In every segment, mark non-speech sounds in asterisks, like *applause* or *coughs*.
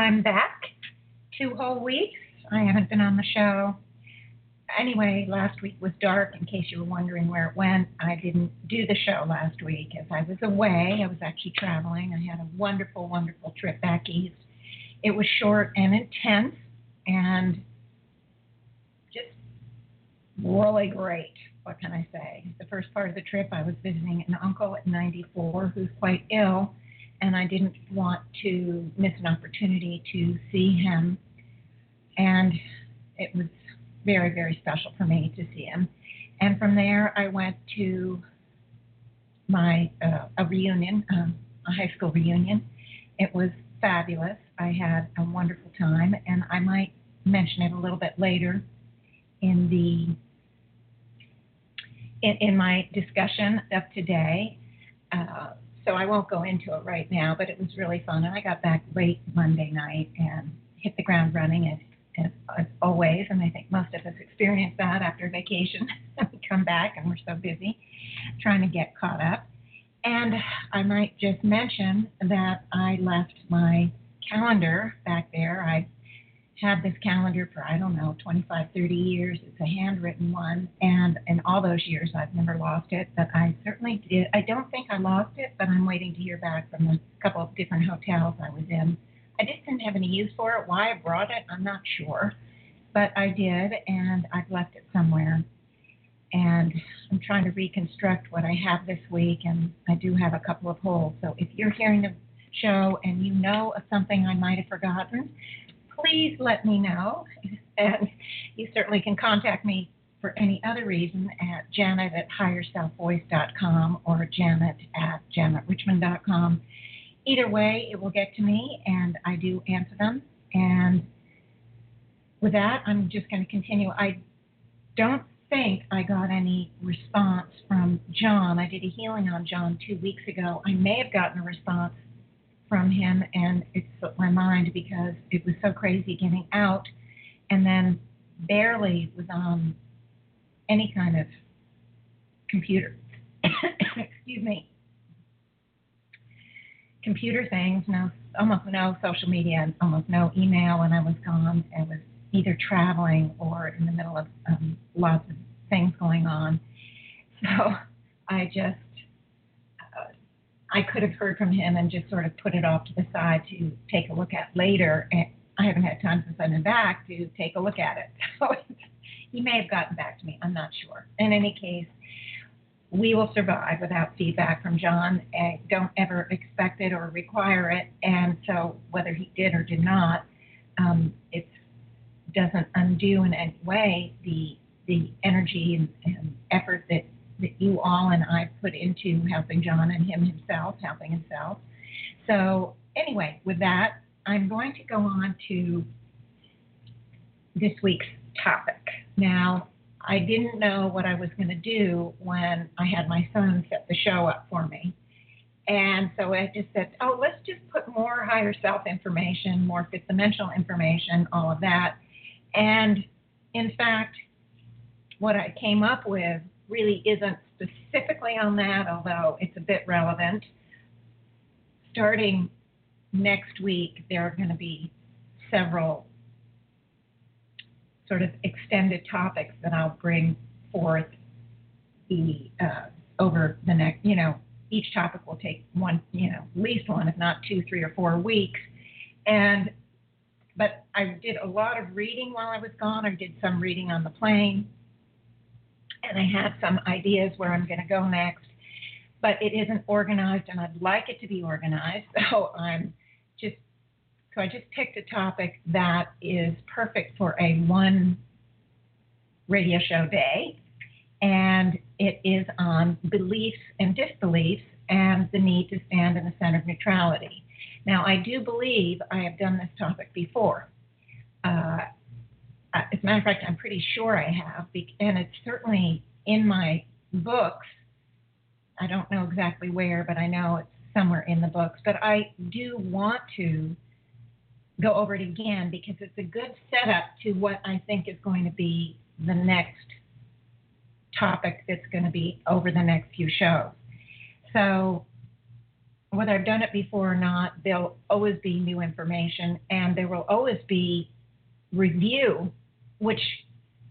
I'm back. Two whole weeks. I haven't been on the show. Anyway, last week was dark. In case you were wondering where it went, I didn't do the show last week as I was away. I was actually traveling. I had a wonderful, wonderful trip back east. It was short and intense and just really great. What can I say? The first part of the trip, I was visiting an uncle at 94 who's quite ill and I didn't want to miss an opportunity to see him. And it was very, very special for me to see him. And from there, I went to my uh, a reunion, um, a high school reunion. It was fabulous. I had a wonderful time, and I might mention it a little bit later in the in, in my discussion of today. Uh, so I won't go into it right now, but it was really fun. And I got back late Monday night and hit the ground running as, as, as always. And I think most of us experience that after vacation. *laughs* we come back and we're so busy trying to get caught up. And I might just mention that I left my calendar back there. I had this calendar for I don't know 25, 30 years. It's a handwritten one, and in all those years I've never lost it. But I certainly did. I don't think I lost it, but I'm waiting to hear back from a couple of different hotels I was in. I just didn't have any use for it. Why I brought it, I'm not sure, but I did, and I've left it somewhere. And I'm trying to reconstruct what I have this week, and I do have a couple of holes. So if you're hearing the show and you know of something I might have forgotten, please let me know. *laughs* And you certainly can contact me for any other reason at janet at higherselfvoice.com or janet at janetrichmond.com. Either way, it will get to me, and I do answer them. And with that, I'm just going to continue. I don't think I got any response from John. I did a healing on John two weeks ago. I may have gotten a response from him, and it slipped my mind because it was so crazy getting out, and then barely was on any kind of computer. *coughs* Excuse me. Computer things, no, almost no social media, and almost no email when I was gone. I was either traveling or in the middle of um, lots of things going on. So I just I could have heard from him and just sort of put it off to the side to take a look at later. And I haven't had time since I've been back to take a look at it. *laughs* So he may have gotten back to me. I'm not sure. In any case, we will survive without feedback from John. I don't ever expect it or require it. And so whether he did or did not, um, it doesn't undo in any way the the energy and, and effort that that you all and I put into helping John and him himself, helping himself. So, anyway, with that, I'm going to go on to this week's topic. Now, I didn't know what I was going to do when I had my son set the show up for me. And so I just said, oh, let's just put more higher self information, more fifth dimensional information, all of that. And in fact, what I came up with really isn't specifically on that, although it's a bit relevant. Starting next week, there are going to be several sort of extended topics that I'll bring forth the uh, over the next, you know, each topic will take one, you know, at least one, if not two, three, or four weeks. And but I did a lot of reading while I was gone. I did some reading on the plane and I have some ideas where I'm going to go next, but it isn't organized, and I'd like it to be organized. *laughs* So I'm just so I just picked a topic that is perfect for a one radio show day, and it is on beliefs and disbeliefs and the need to stand in the center of neutrality. Now, I do believe I have done this topic before. Uh, as a matter of fact, I'm pretty sure I have, and it's certainly in my books. I don't know exactly where, but I know it's somewhere in the books. But I do want to go over it again because it's a good setup to what I think is going to be the next topic that's going to be over the next few shows. So, whether I've done it before or not, there'll always be new information and there will always be review, which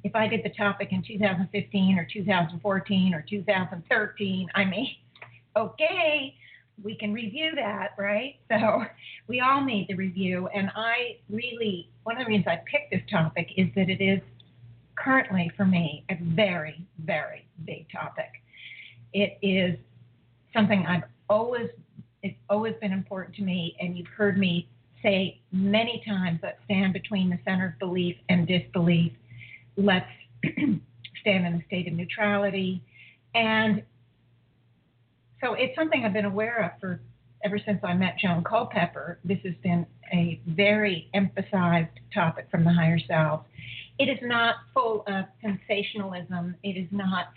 if I did the topic in 2015 or 2014 or 2013, I mean, *laughs* okay, we can review that, right? So we all need the review. And I really, one of the reasons I picked this topic is that it is currently for me a very, very big topic. It is something I've always, it's always been important to me. And you've heard me say many times let's stand between the center of belief and disbelief. Let's *clears throat* stand in a state of neutrality. And so it's something I've been aware of for ever since I met Joan Culpepper. This has been a very emphasized topic from the higher self. It is not full of sensationalism. It is not,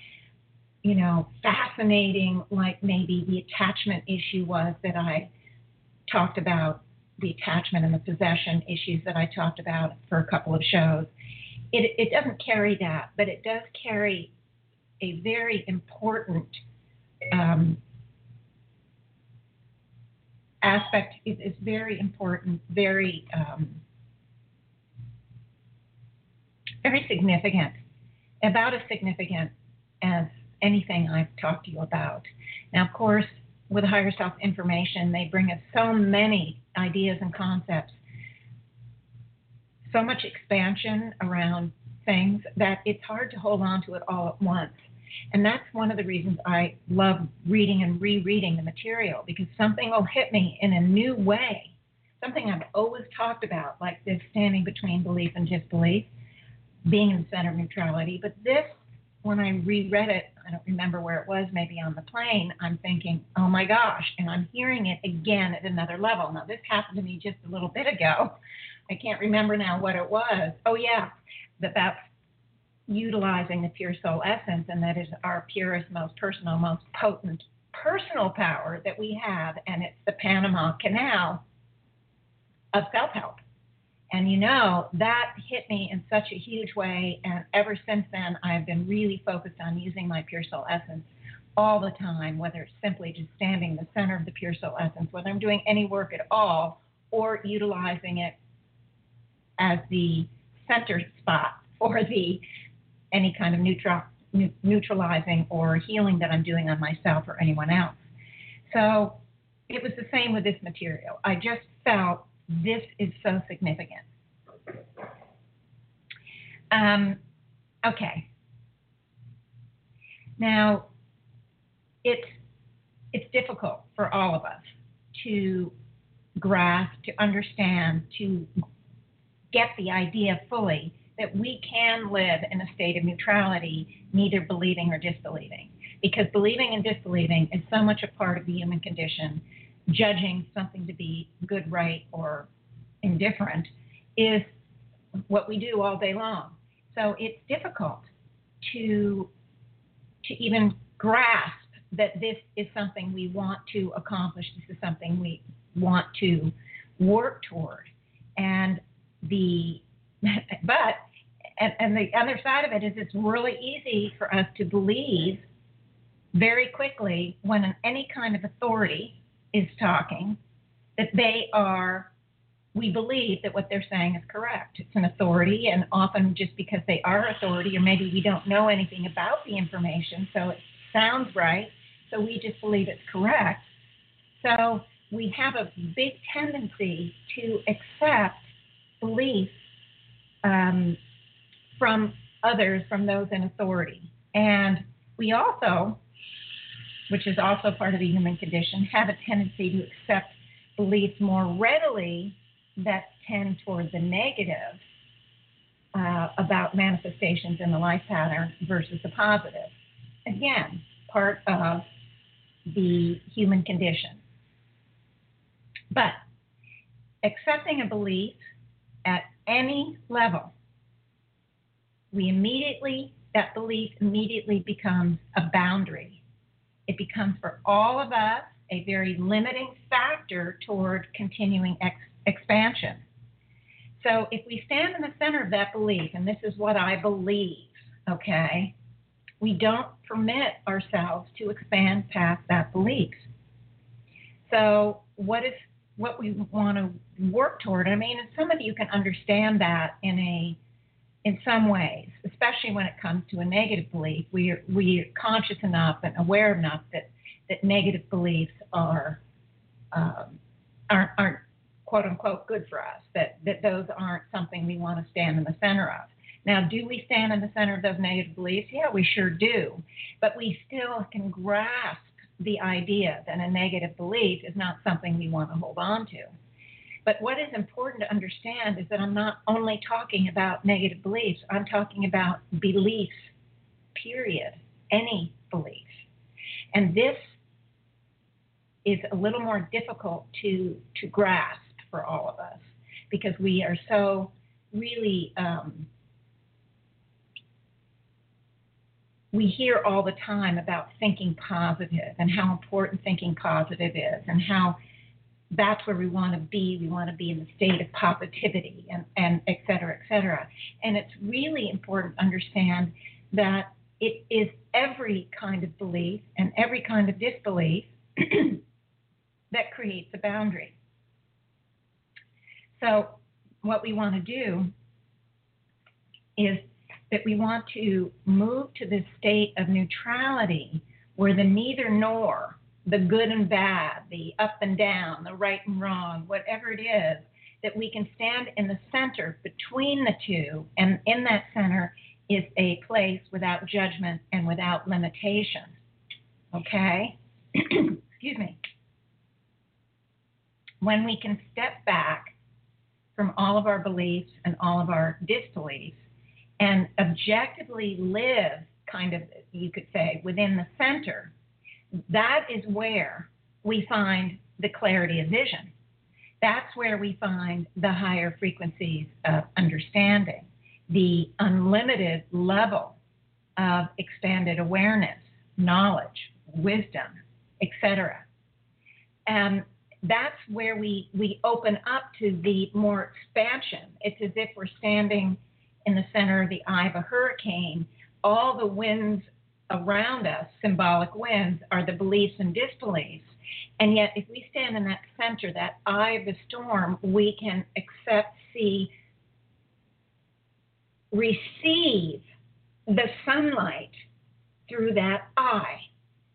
you know, fascinating like maybe the attachment issue was that I talked about, the attachment and the possession issues that I talked about for a couple of shows. It, it doesn't carry that, but it does carry a very important um, aspect is, is very important, very um, very significant, about as significant as anything I've talked to you about. Now, of course, with higher self information, they bring us so many ideas and concepts, so much expansion around things that it's hard to hold on to it all at once. And that's one of the reasons I love reading and rereading the material because something will hit me in a new way, something I've always talked about, like this standing between belief and disbelief, being in the center of neutrality. But this, when I reread it, don't remember where it was, maybe on the plane, I'm thinking, oh my gosh, and I'm hearing it again at another level. Now, this happened to me just a little bit ago. I can't remember now what it was. Oh, yeah, that that's utilizing the pure soul essence, and that is our purest, most personal, most potent personal power that we have, and it's the Panama Canal of self help. And you know, that hit me in such a huge way. And ever since then, I've been really focused on using my pure soul essence all the time, whether it's simply just standing in the center of the pure soul essence, whether I'm doing any work at all, or utilizing it as the center spot for the any kind of neutral, neutralizing or healing that I'm doing on myself or anyone else. So it was the same with this material. I just felt this is so significant. Um, okay. Now, it's it's difficult for all of us to grasp, to understand, to get the idea fully that we can live in a state of neutrality, neither believing or disbelieving. Because believing and disbelieving is so much a part of the human condition. Judging something to be good, right, or indifferent is what we do all day long. So it's difficult to to even grasp that this is something we want to accomplish. This is something we want to work toward. And the *laughs* but and, and the other side of it is it's really easy for us to believe very quickly when any kind of authority is talking that they are we believe that what they're saying is correct. It's an authority, and often just because they are authority, or maybe we don't know anything about the information, so it sounds right, so we just believe it's correct. So we have a big tendency to accept beliefs um, from others, from those in authority. And we also, which is also part of the human condition, have a tendency to accept beliefs more readily that tend toward the negative uh, about manifestations in the life pattern versus the positive. Again, part of the human condition. But accepting a belief at any level, we immediately, that belief immediately becomes a boundary. It becomes for all of us a very limiting factor toward continuing ex- expansion. So if we stand in the center of that belief, and this is what I believe, okay, we don't permit ourselves to expand past that belief. So what is what we want to work toward? I mean, some of you can understand that in a in some ways, especially when it comes to a negative belief. We are we are conscious enough and aware enough that that negative beliefs are um, aren't, aren't quote unquote good for us. That that those aren't something we want to stand in the center of. Now, do we stand in the center of those negative beliefs? Yeah, we sure do. But we still can grasp the idea that a negative belief is not something we want to hold on to. But what is important to understand is that I'm not only talking about negative beliefs, I'm talking about beliefs, period, any belief. And this is a little more difficult to, to grasp for all of us because we are so really um, we hear all the time about thinking positive and how important thinking positive is and how that's where we want to be. We want to be in the state of positivity and, and et cetera, et cetera. And it's really important to understand that it is every kind of belief and every kind of disbelief *clears throat* that creates a boundary. So, what we want to do is that we want to move to this state of neutrality where the neither nor, the good and bad, the up and down, the right and wrong, whatever it is, that we can stand in the center between the two, and in that center is a place without judgment and without limitation. Okay? *clears throat* Excuse me. When we can step back from all of our beliefs and all of our disbeliefs and objectively live, kind of, you could say, within the center, that is where we find the clarity of vision. That's where we find the higher frequencies of understanding, the unlimited level of expanded awareness, knowledge, wisdom, etc. And that's where we, we open up to the more expansion. It's as if we're standing in the center of the eye of a hurricane, all the winds around us, symbolic winds, are the beliefs and disbeliefs. And yet, if we stand in that center, that eye of the storm, we can accept, see, receive the sunlight through that eye.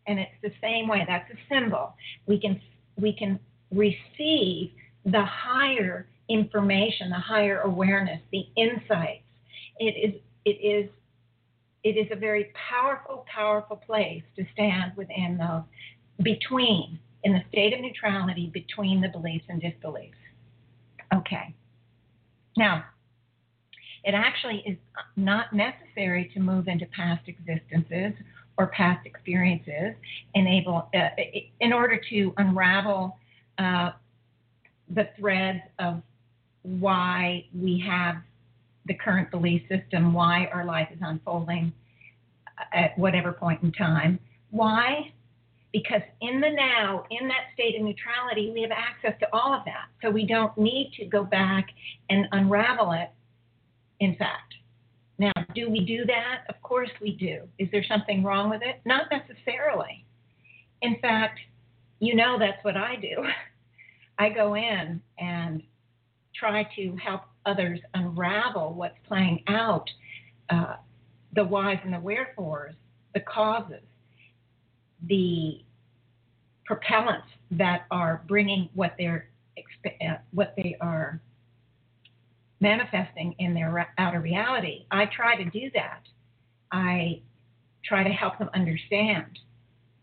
And it's the same way. That's a symbol. We can we can receive the higher information, the higher awareness, the insights it is it is it is a very powerful, powerful place to stand within those between in the state of neutrality between the beliefs and disbeliefs. Okay. Now, it actually is not necessary to move into past existences or past experiences enable, uh, in order to unravel uh, the threads of why we have the current belief system, why our life is unfolding at whatever point in time. Why? Because in the now, in that state of neutrality, we have access to all of that. So we don't need to go back and unravel it, in fact. Now, do we do that? Of course we do. Is there something wrong with it? Not necessarily. In fact, you know that's what I do. *laughs* I go in and try to help others unravel what's playing out, uh, the whys and the wherefores, the causes, the propellants that are bringing what they're uh, what they are manifesting in their outer reality. I try to do that. I try to help them understand.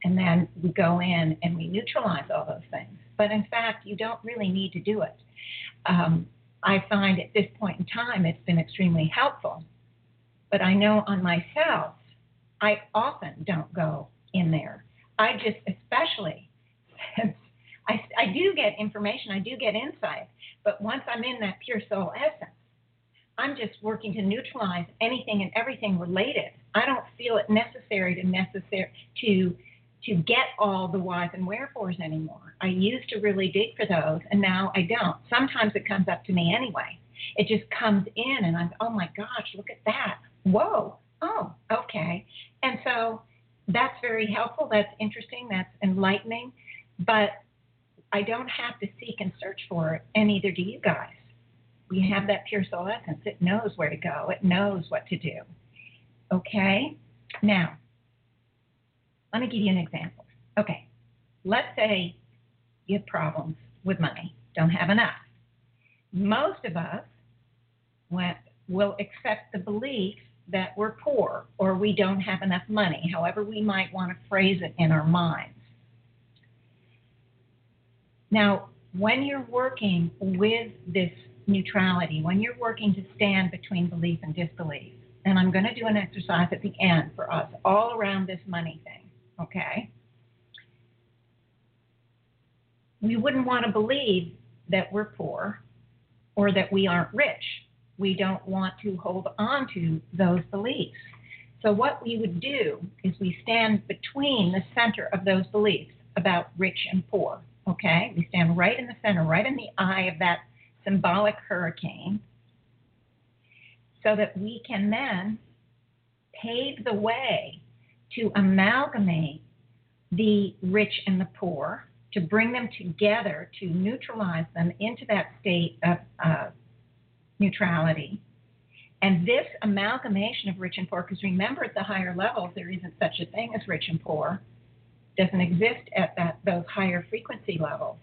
And then we go in and we neutralize all those things. But in fact, you don't really need to do it. Um, I find at this point in time it's been extremely helpful. But I know on myself, I often don't go in there. I just, especially since *laughs* I, I do get information, I do get insight, but once I'm in that pure soul essence, I'm just working to neutralize anything and everything related. I don't feel it necessary to necessary to to get all the whys and wherefores anymore. I used to really dig for those, and now I don't. Sometimes it comes up to me anyway. It just comes in, and I'm, oh my gosh, look at that. Whoa. Oh, okay. And so that's very helpful. That's interesting. That's enlightening. But I don't have to seek and search for it, and neither do you guys. We have that pure soul essence. It knows where to go, it knows what to do. Okay? Now, let me give you an example. Okay, let's say you have problems with money, don't have enough. Most of us will accept the belief that we're poor or we don't have enough money, however, we might want to phrase it in our minds. Now, when you're working with this neutrality, when you're working to stand between belief and disbelief, and I'm going to do an exercise at the end for us all around this money thing, okay? We wouldn't want to believe that we're poor or that we aren't rich we don't want to hold on to those beliefs. So, what we would do is we stand between the center of those beliefs about rich and poor. Okay? We stand right in the center, right in the eye of that symbolic hurricane, so that we can then pave the way to amalgamate the rich and the poor, to bring them together, to neutralize them into that state of neutrality. And this amalgamation of rich and poor, because remember at the higher levels, there isn't such a thing as rich and poor, doesn't exist at that, those higher frequency levels.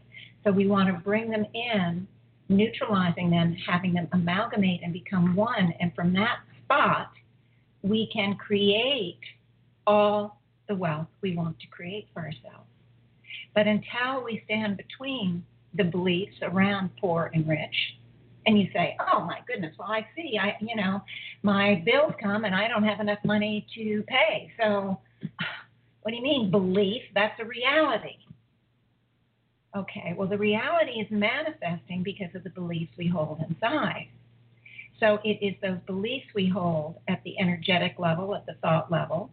So we want to bring them in, neutralizing them, having them amalgamate and become one. And from that spot, we can create all the wealth we want to create for ourselves. But until we stand between the beliefs around poor and rich, and you say, "Oh my goodness, well I see, I you know, my bills come and I don't have enough money to pay." So, *sighs* what do you mean belief? That's a reality. Okay, well the reality is manifesting because of the beliefs we hold inside. So it is those beliefs we hold at the energetic level, at the thought level,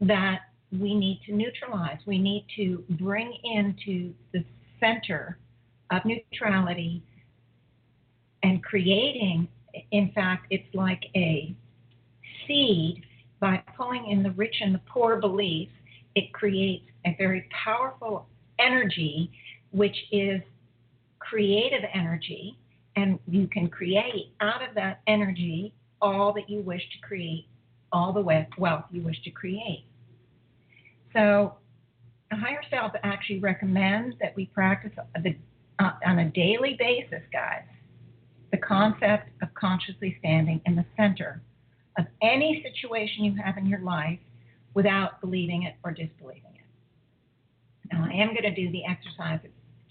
that we need to neutralize. We need to bring into the center of neutrality and creating, in fact, it's like a seed by pulling in the rich and the poor beliefs, it creates a very powerful energy, which is creative energy, and you can create out of that energy all that you wish to create, all the wealth you wish to create. So, the higher self actually recommends that we practice the, uh, on a daily basis, guys the concept of consciously standing in the center of any situation you have in your life without believing it or disbelieving it. Now, I am going to do the exercise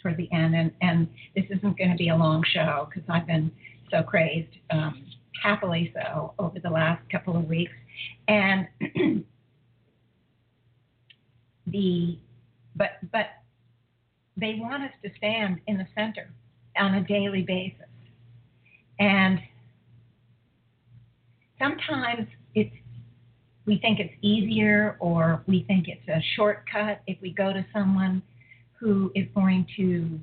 toward the end, and, and this isn't going to be a long show because I've been so crazed, um, happily so, over the last couple of weeks. And *clears throat* the but but they want us to stand in the center on a daily basis. And sometimes it's we think it's easier or we think it's a shortcut if we go to someone who is going to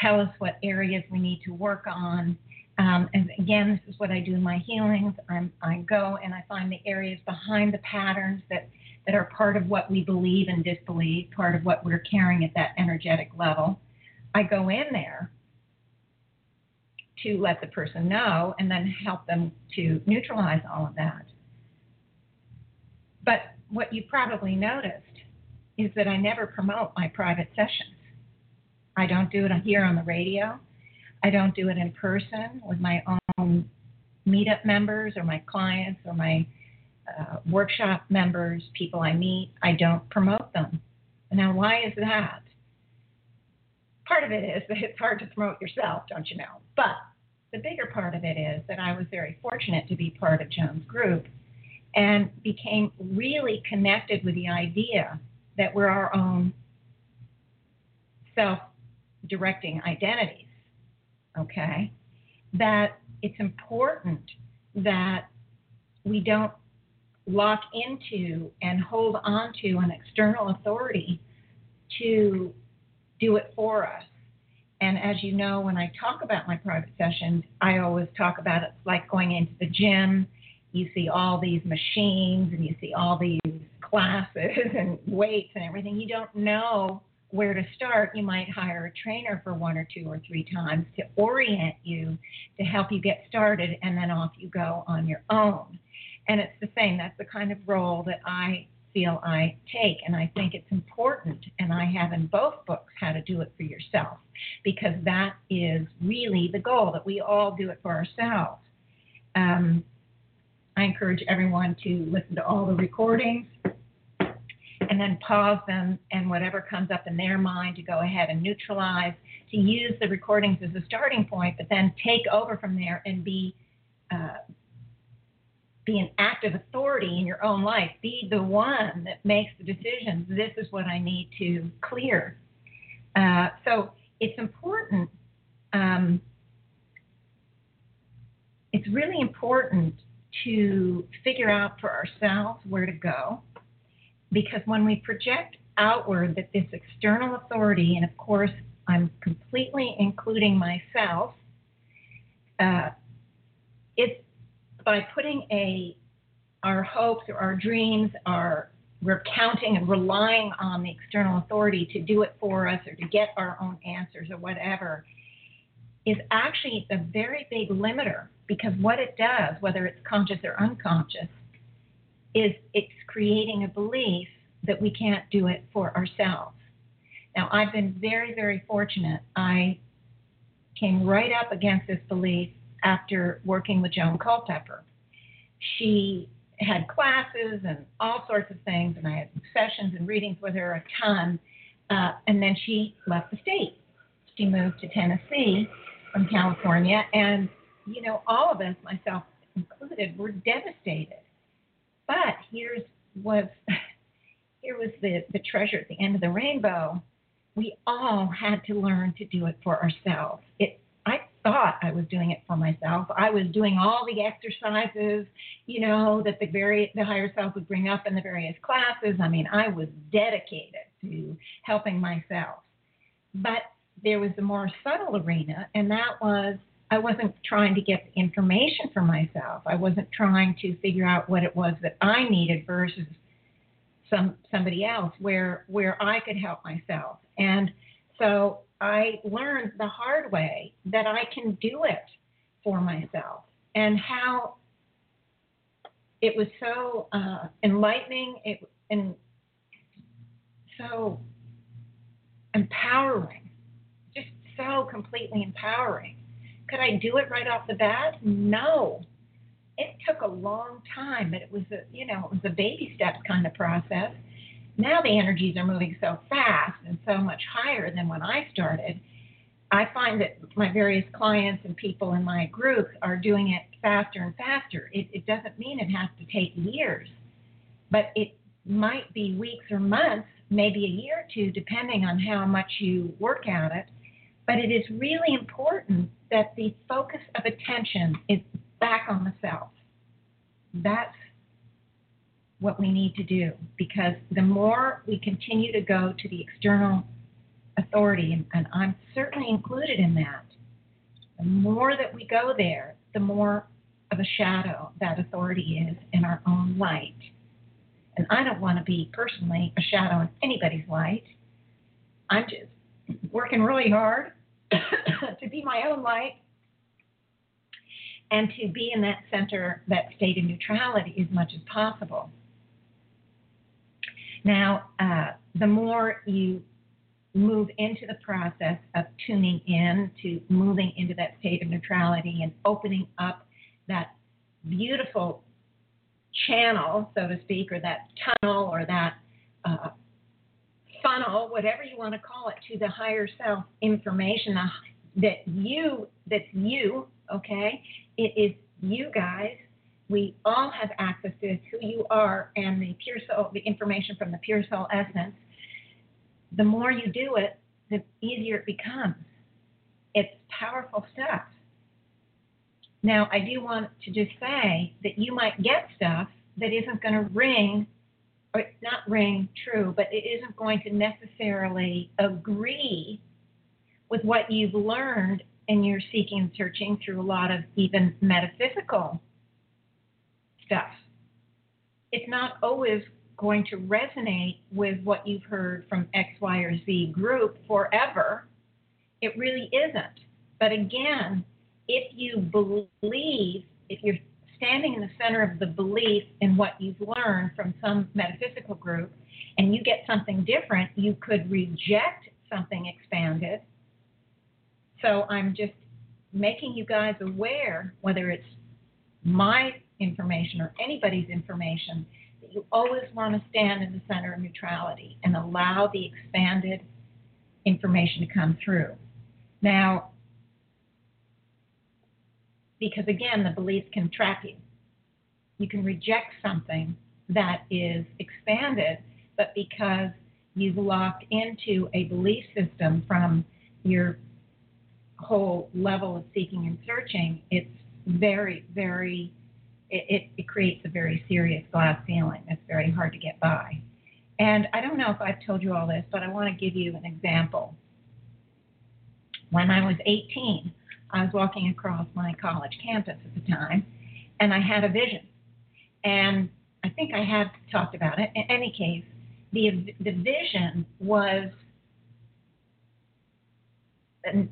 tell us what areas we need to work on. Um, and again, this is what I do in my healings. I'm, I go and I find the areas behind the patterns that, that are part of what we believe and disbelieve, part of what we're carrying at that energetic level. I go in there to let the person know and then help them to neutralize all of that. But what you probably noticed is that I never promote my private sessions. I don't do it here on the radio. I don't do it in person with my own meetup members or my clients or my uh, workshop members, people I meet. I don't promote them. Now, why is that? Part of it is that it's hard to promote yourself, don't you know? But the bigger part of it is that I was very fortunate to be part of Joan's group and became really connected with the idea that we're our own self directing identities, okay, that it's important that we don't lock into and hold on to an external authority to do it for us. And as you know, when I talk about my private sessions, I always talk about it like going into the gym. You see all these machines and you see all these classes *laughs* and weights and everything. You don't know where to start. You might hire a trainer for one or two or three times to orient you to help you get started, and then off you go on your own. And it's the same. That's the kind of role that I feel I take. And I think it's important, and I have in both books how to do it for yourself, because that is really the goal that we all do it for ourselves. Um, I encourage everyone to listen to all the recordings and then pause them and whatever comes up in their mind to go ahead and neutralize, to use the recordings as a starting point, but then take over from there and be uh, be an active authority in your own life. Be the one that makes the decisions. This is what I need to clear. Uh, so it's important. Um, it's really important to figure out for ourselves where to go because when we project outward that this external authority, and of course, I'm completely including myself, uh, it's by putting a our hopes or our dreams, our we're counting and relying on the external authority to do it for us or to get our own answers or whatever is actually a very big limiter. Because what it does, whether it's conscious or unconscious, is it's creating a belief that we can't do it for ourselves. Now, I've been very, very fortunate. I came right up against this belief after working with Joan Culpepper. She had classes and all sorts of things, and I had sessions and readings with her a ton. Uh, and then she left the state. She moved to Tennessee from California, and you know, all of us, myself included, were devastated. But here's was *laughs* here was the, the treasure at the end of the rainbow. We all had to learn to do it for ourselves. It I thought I was doing it for myself. I was doing all the exercises, you know, that the very the higher self would bring up in the various classes. I mean, I was dedicated to helping myself. But there was a more subtle arena, and that was I wasn't trying to get information for myself. I wasn't trying to figure out what it was that I needed versus some somebody else where where I could help myself. And so I learned the hard way that I can do it for myself and how it was so uh, enlightening it, and so empowering, just so completely empowering. Could I do it right off the bat? No. It took a long time, but it was a you know it was a baby steps kind of process now the energies are moving so fast and so much higher than when I started. I find that my various clients and people in my group are doing it faster and faster. It, it doesn't mean it has to take years, but it might be weeks or months, maybe a year or two, depending on how much you work at it. But it is really important that the focus of attention is back on the self. That's what we need to do because the more we continue to go to the external authority, and, and I'm certainly included in that, the more that we go there, the more of a shadow that authority is in our own light. And I don't want to be personally a shadow in anybody's light. I'm just working really hard *coughs* to be my own light and to be in that center, that state of neutrality as much as possible. Now, uh, the more you move into the process of tuning in to moving into that state of neutrality and opening up that beautiful channel, so to speak, or that tunnel or that uh, funnel, whatever you want to call it, to the higher self information uh, that you, that's you, okay? It is you guys we all have access to who you are and the pure soul, the information from the pure soul essence. The more you do it, the easier it becomes. It's powerful stuff. Now, I do want to just say that you might get stuff that isn't going to ring, or not ring true, but it isn't going to necessarily agree with what you've learned and you're seeking searching through a lot of even metaphysical stuff. It's not always going to resonate with what you've heard from X, Y, or Z group forever. It really isn't. But again, if you believe, if you're standing in the center of the belief in what you've learned from some metaphysical group and you get something different, you could reject something expanded so I'm just making you guys aware, whether it's my information or anybody's information, that you always want to stand in the center of neutrality and allow the expanded information to come through. Now, because again, the beliefs can trap you. You can reject something that is expanded, but because you've locked into a belief system from your whole level of seeking and searching, it's very, very, it, it, it creates a very serious glass ceiling that's very hard to get by. And I don't know if I've told you all this, but I want to give you an example. When I was 18, I was walking across my college campus at the time, and I had a vision. And I think I have talked about it. In any case, the the vision was a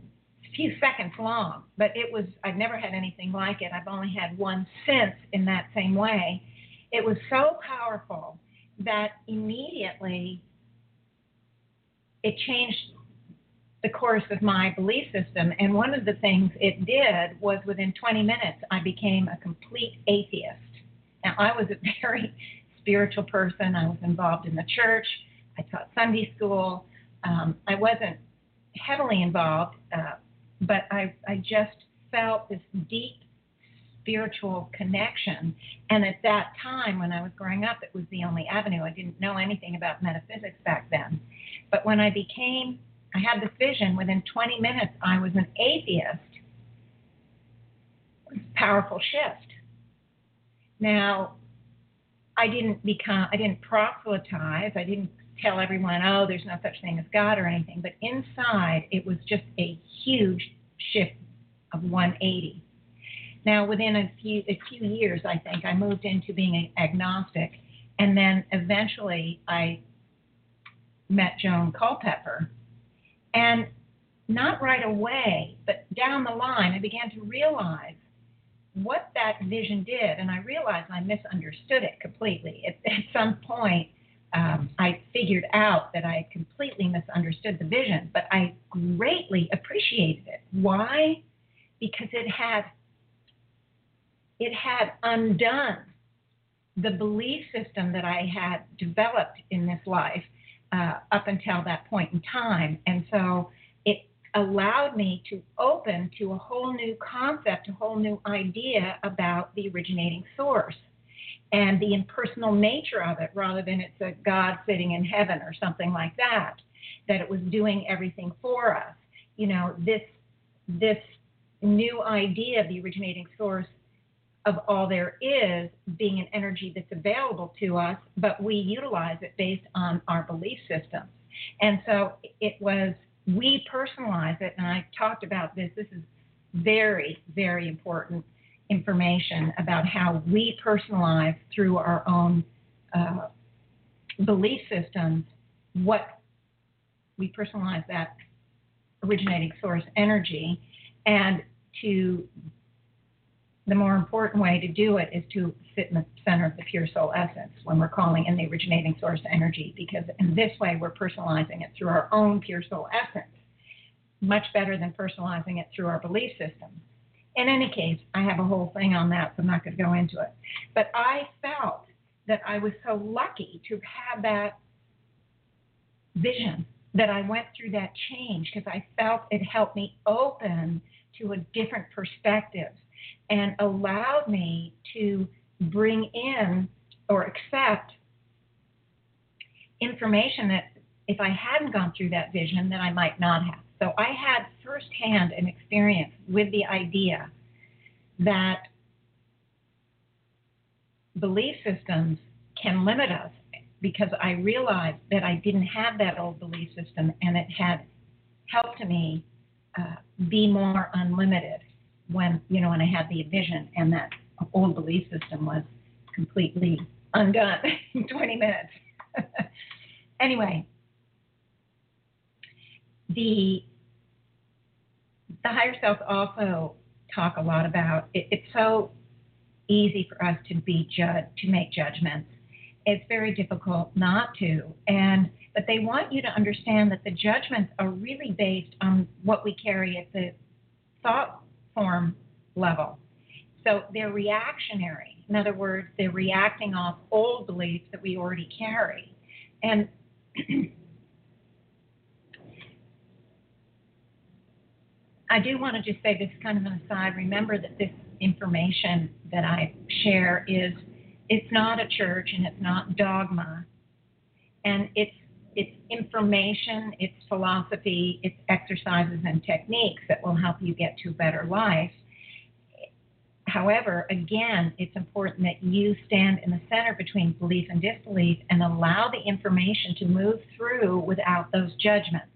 few seconds long, but it was, I've never had anything like it. I've only had one since in that same way. It was so powerful that immediately it changed the course of my belief system. And one of the things it did was within 20 minutes, I became a complete atheist. Now, I was a *laughs* very spiritual person. I was involved in the church. I taught Sunday school. Um, I wasn't heavily involved uh, but I, I just felt this deep spiritual connection. And at that time, when I was growing up, it was the only avenue. I didn't know anything about metaphysics back then. But when I became, I had this vision, within 20 minutes, I was an atheist. It was a powerful shift. Now, I didn't become, I didn't proselytize, I didn't tell everyone, oh, there's no such thing as God or anything. But inside, it was just a huge shift of 180. Now, within a few a few years, I think I moved into being an agnostic, and then eventually I met Joan Culpepper, and not right away, but down the line, I began to realize what that vision did, and I realized I misunderstood it completely. At, at some point, um, I figured out that I completely misunderstood the vision, but I greatly appreciated it. Why? Because it had it had undone the belief system that I had developed in this life uh, up until that point in time, and so it allowed me to open to a whole new concept, a whole new idea about the originating source and the impersonal nature of it rather than it's a God sitting in heaven or something like that, that it was doing everything for us. You know, this this new idea of the originating source of all there is being an energy that's available to us, but we utilize it based on our belief systems. And so it was, we personalize it, and I talked about this. This is very, very important information about how we personalize through our own uh, belief systems what we personalize that originating source energy and to the more important way to do it is to sit in the center of the pure soul essence when we're calling in the originating source energy because in this way we're personalizing it through our own pure soul essence much better than personalizing it through our belief system in any case, I have a whole thing on that, so I'm not going to go into it. But I felt that I was so lucky to have that vision, that I went through that change because I felt it helped me open to a different perspective and allowed me to bring in or accept information that if I hadn't gone through that vision, then I might not have. So I had firsthand an experience with the idea that belief systems can limit us because I realized that I didn't have that old belief system and it had helped me uh, be more unlimited when you know when I had the vision and that old belief system was completely undone *laughs* in 20 minutes. *laughs* anyway, the the higher self also talk a lot about it, it's so easy for us to be judged to make judgments. It's very difficult not to. And but they want you to understand that the judgments are really based on what we carry at the thought form level. So they're reactionary. In other words, they're reacting off old beliefs that we already carry. And *clears throat* I do want to just say this kind of an aside. Remember that this information that I share is it's not a church and it's not dogma. And it's it's information, it's philosophy, it's exercises and techniques that will help you get to a better life. However, again, it's important that you stand in the center between belief and disbelief and allow the information to move through without those judgments.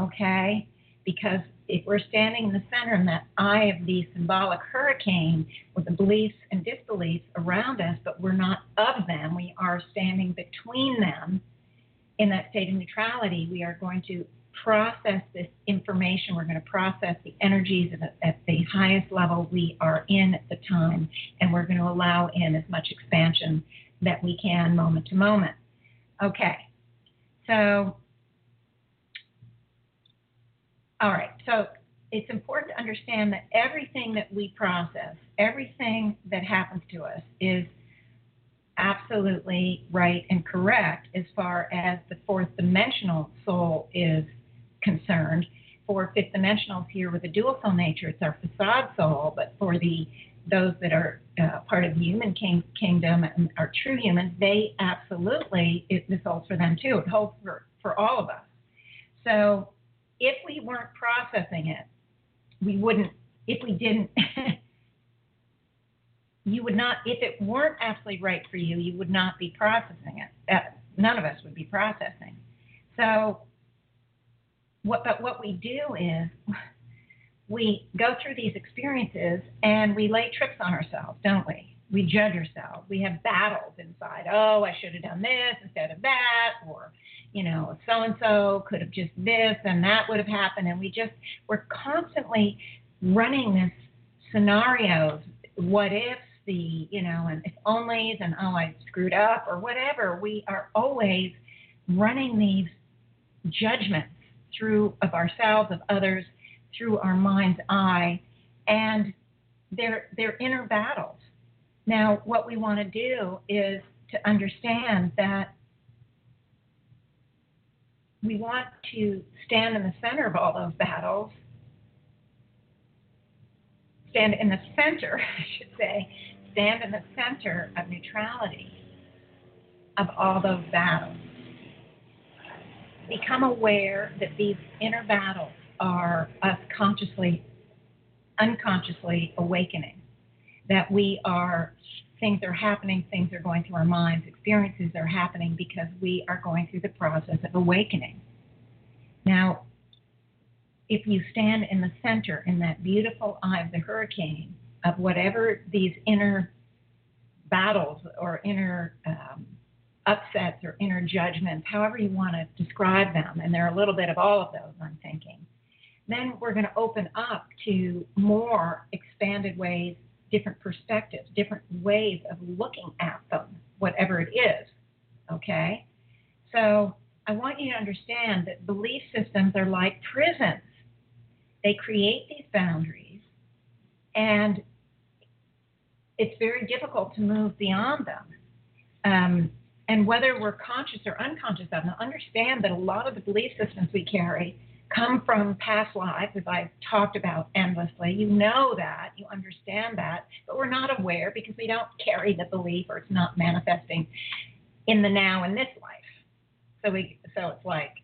Okay? Because if we're standing in the center in that eye of the symbolic hurricane with the beliefs and disbeliefs around us, but we're not of them, we are standing between them in that state of neutrality, we are going to process this information. We're going to process the energies at, the highest level we are in at the time, and we're going to allow in as much expansion that we can moment to moment. Okay, so all right, so it's important to understand that everything that we process, everything that happens to us is absolutely right and correct as far as the fourth dimensional soul is concerned. For fifth dimensionals here with a dual soul nature, it's our facade soul, but for the those that are uh, part of the human king, kingdom and are true humans, they absolutely, it, this holds for them too. It holds for, for all of us. So if we weren't processing it, we wouldn't, if we didn't, *laughs* you would not, if it weren't absolutely right for you, you would not be processing it. Uh, none of us would be processing. So, what, but what we do is we go through these experiences and we lay tricks on ourselves, don't we? We judge ourselves. We have battles inside. Oh, I should have done this instead of that, or you know, so and so could have just this and that would have happened. And we just, we're constantly running this scenarios, what ifs, the, you know, and if onlys and oh, I screwed up or whatever. We are always running these judgments through of ourselves, of others, through our mind's eye, and they're, they're inner battles. Now, what we want to do is to understand that we want to stand in the center of all those battles, stand in the center, *laughs* I should say, stand in the center of neutrality of all those battles. Become aware that these inner battles are us consciously, unconsciously awakening, that we are things are happening, things are going through our minds, experiences are happening because we are going through the process of awakening. Now, if you stand in the center, in that beautiful eye of the hurricane, of whatever these inner battles or inner um, upsets or inner judgments, however you want to describe them, and there are a little bit of all of those, I'm thinking, then we're going to open up to more expanded ways different perspectives, different ways of looking at them, whatever it is. Okay? So I want you to understand that belief systems are like prisons. They create these boundaries, and it's very difficult to move beyond them. Um, and whether we're conscious or unconscious of them, understand that a lot of the belief systems we carry come from past lives, as I've talked about endlessly. You know that, you understand that, but we're not aware because we don't carry the belief or it's not manifesting in the now in this life. So we so it's like,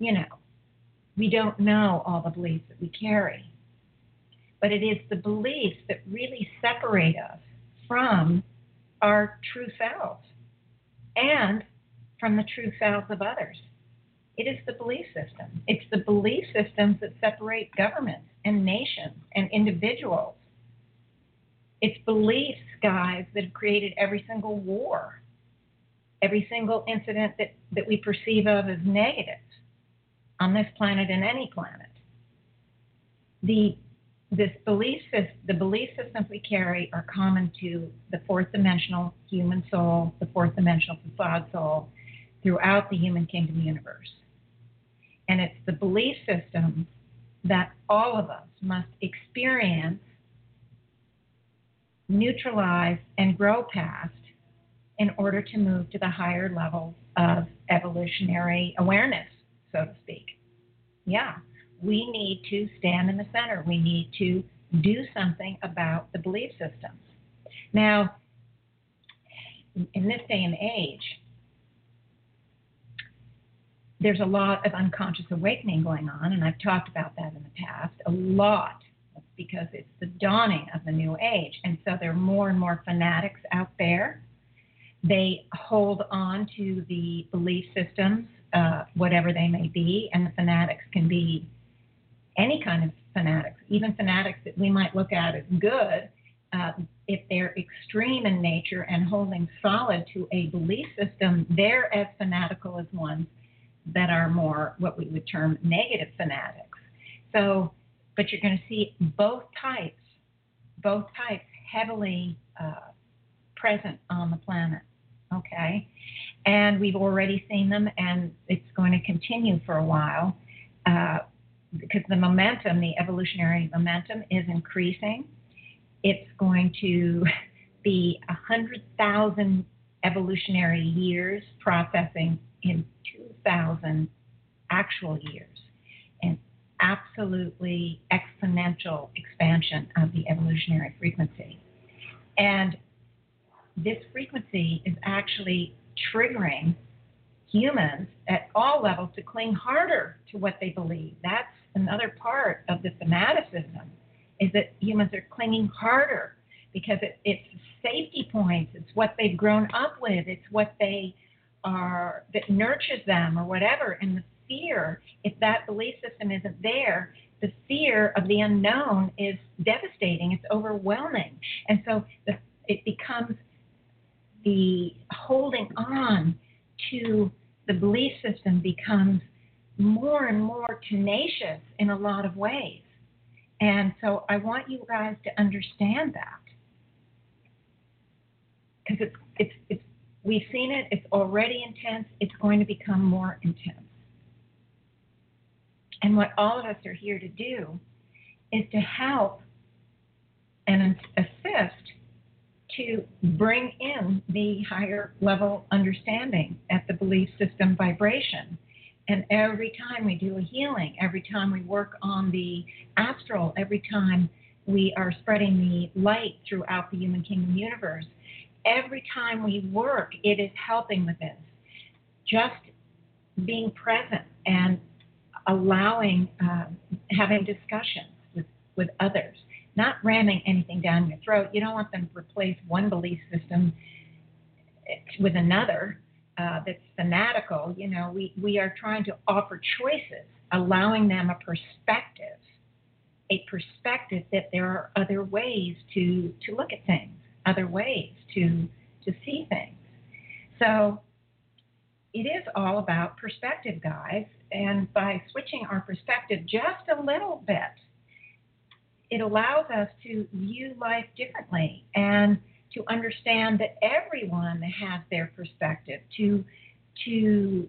you know, we don't know all the beliefs that we carry. But it is the beliefs that really separate us from our true selves and from the true selves of others. It is the belief system. It's the belief systems that separate governments and nations and individuals. It's beliefs, guys, that have created every single war, every single incident that, that we perceive of as negative on this planet and any planet. The this belief the belief systems we carry are common to the fourth dimensional human soul, the fourth dimensional facade soul, throughout the human kingdom universe. And it's the belief system that all of us must experience, neutralize, and grow past in order to move to the higher levels of evolutionary awareness, so to speak. Yeah, we need to stand in the center. We need to do something about the belief systems. Now, in this day and age, there's a lot of unconscious awakening going on, and I've talked about that in the past a lot because it's the dawning of the new age. And so there are more and more fanatics out there. They hold on to the belief systems, uh, whatever they may be, and the fanatics can be any kind of fanatics, even fanatics that we might look at as good, uh, if they're extreme in nature and holding solid to a belief system, they're as fanatical as ones that are more what we would term negative fanatics. So, but you're going to see both types, both types heavily uh, present on the planet. Okay, and we've already seen them, and it's going to continue for a while. Uh, because the momentum, the evolutionary momentum, is increasing. It's going to *laughs* be 100,000 evolutionary years processing in 2,000 actual years. An absolutely exponential expansion of the evolutionary frequency. And this frequency is actually triggering humans at all levels to cling harder to what they believe. That's another part of the fanaticism is that humans are clinging harder because it, it's safety points. It's what they've grown up with. It's what they are that nurtures them or whatever. And the fear, if that belief system isn't there, the fear of the unknown is devastating. It's overwhelming, and so the, it becomes the holding on to the belief system becomes more and more tenacious in a lot of ways. And so I want you guys to understand that. Because it's, it's, it's, we've seen it, it's already intense, it's going to become more intense. And what all of us are here to do is to help and assist to bring in the higher level understanding at the belief system vibration. And every time we do a healing, every time we work on the astral, every time we are spreading the light throughout the human kingdom universe, every time we work, it is helping with this. Just being present and allowing, uh, having discussions with, with others not ramming anything down your throat. You don't want them to replace one belief system with another uh, that's fanatical. You know, we, we are trying to offer choices, allowing them a perspective, a perspective that there are other ways to, to look at things, other ways to, to see things. So it is all about perspective, guys. And by switching our perspective just a little bit, it allows us to view life differently and to understand that everyone has their perspective to to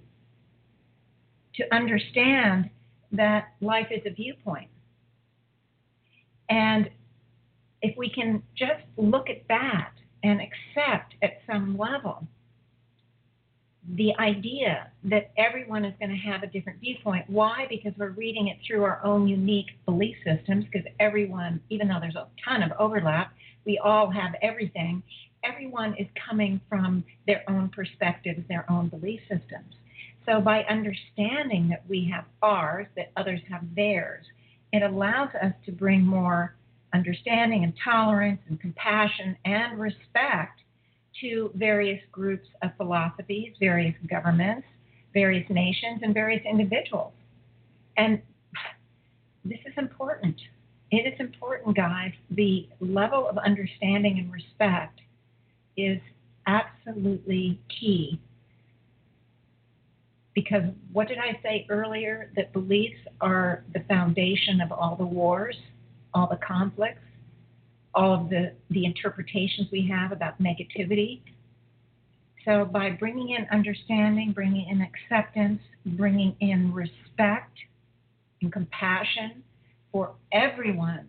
to understand that life is a viewpoint. And if we can just look at that and accept at some level the idea that everyone is going to have a different viewpoint. Why? Because we're reading it through our own unique belief systems, because everyone, even though there's a ton of overlap, we all have everything. Everyone is coming from their own perspectives, their own belief systems. So, by understanding that we have ours, that others have theirs, it allows us to bring more understanding and tolerance and compassion and respect to various groups of philosophies, various governments, various nations, and various individuals. And this is important. It is important, guys. The level of understanding and respect is absolutely key. Because what did I say earlier? That beliefs are the foundation of all the wars, all the conflicts, all of the, the interpretations we have about negativity. So, by bringing in understanding, bringing in acceptance, bringing in respect and compassion for everyone's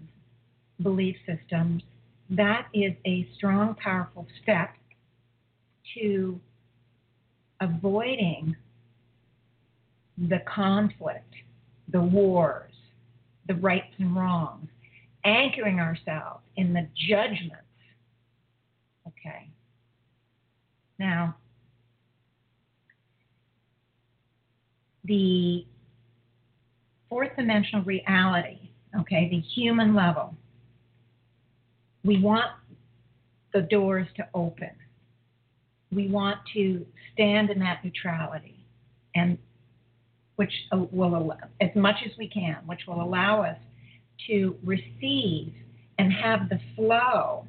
belief systems, that is a strong, powerful step to avoiding the conflict, the wars, the rights and wrongs, anchoring ourselves in the judgments. Okay. Now, the fourth dimensional reality, okay, the human level, we want the doors to open. We want to stand in that neutrality, and which uh, will, as much as we can, which will allow us to receive and have the flow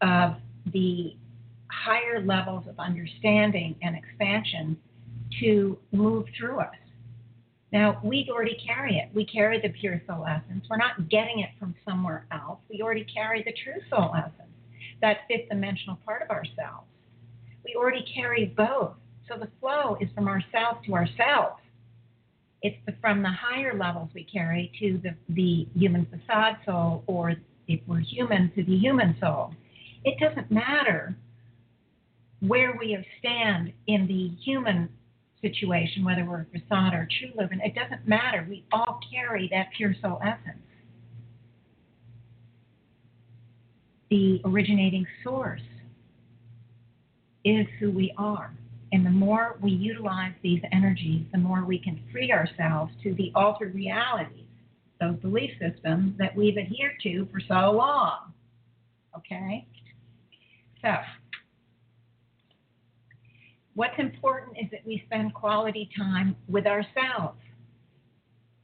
of the higher levels of understanding and expansion to move through us. Now, we already carry it. We carry the pure soul essence. We're not getting it from somewhere else. We already carry the true soul essence, that fifth dimensional part of ourselves. We already carry both. So the flow is from ourselves to ourselves. It's the, from the higher levels we carry to the, the human facade soul, or if we're human, to the human soul. It doesn't matter where we stand in the human situation, whether we're facade or true living, it doesn't matter. We all carry that pure soul essence. The originating source is who we are. And the more we utilize these energies, the more we can free ourselves to the altered realities, those belief systems that we've adhered to for so long. Okay? So, what's important is that we spend quality time with ourselves.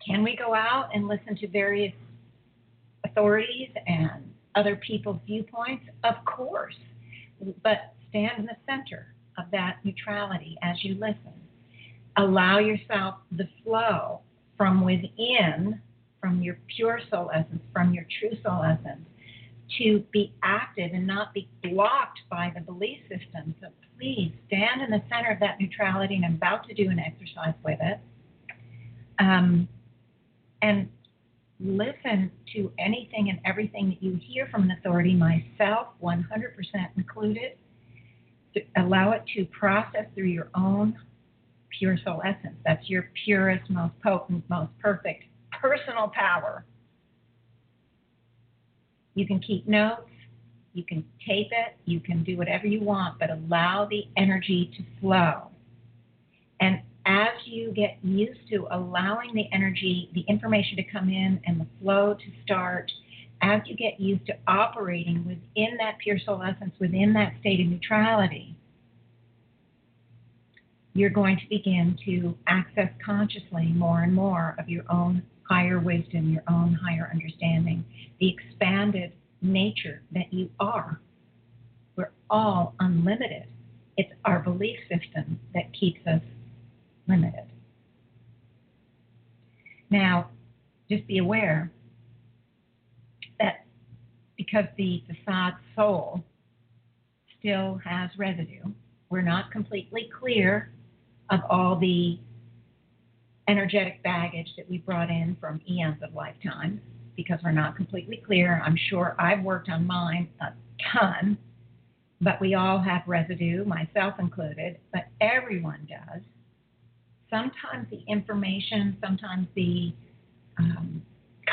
Can we go out and listen to various authorities and other people's viewpoints? Of course. But stand in the center of that neutrality as you listen. Allow yourself the flow from within, from your pure soul essence, from your true soul essence, to be active and not be blocked by the belief system. So please stand in the center of that neutrality, and I'm about to do an exercise with it. Um, and listen to anything and everything that you hear from an authority, myself 100% included allow it to process through your own pure soul essence. That's your purest, most potent, most perfect personal power. You can keep notes, you can tape it, you can do whatever you want, but allow the energy to flow. And as you get used to allowing the energy, the information to come in and the flow to start, as you get used to operating within that pure soul essence, within that state of neutrality, you're going to begin to access consciously more and more of your own higher wisdom, your own higher understanding, the expanded nature that you are. We're all unlimited. It's our belief system that keeps us limited. Now, just be aware because the facade soul still has residue, we're not completely clear of all the energetic baggage that we brought in from eons of lifetime because we're not completely clear. I'm sure I've worked on mine a ton, but we all have residue, myself included, but everyone does. Sometimes the information, sometimes the um,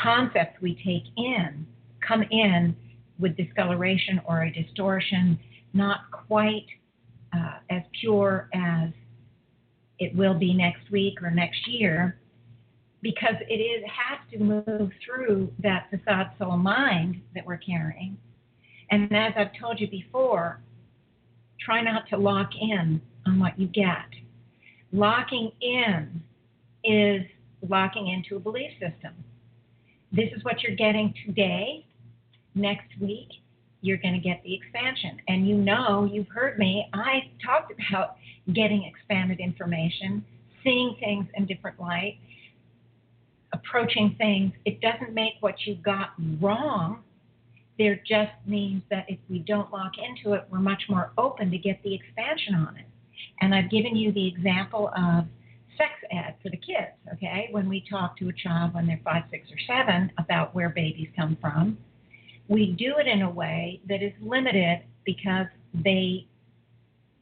concepts we take in come in with discoloration or a distortion, not quite uh, as pure as it will be next week or next year, because it is has to move through that facade soul mind that we're carrying. And as I've told you before, try not to lock in on what you get. Locking in is locking into a belief system. This is what you're getting today. Next week, you're going to get the expansion. And you know, you've heard me, I talked about getting expanded information, seeing things in different light, approaching things. It doesn't make what you got wrong. There just means that if we don't lock into it, we're much more open to get the expansion on it. And I've given you the example of sex ed for the kids, okay? When we talk to a child when they're five, six, or seven about where babies come from, we do it in a way that is limited because they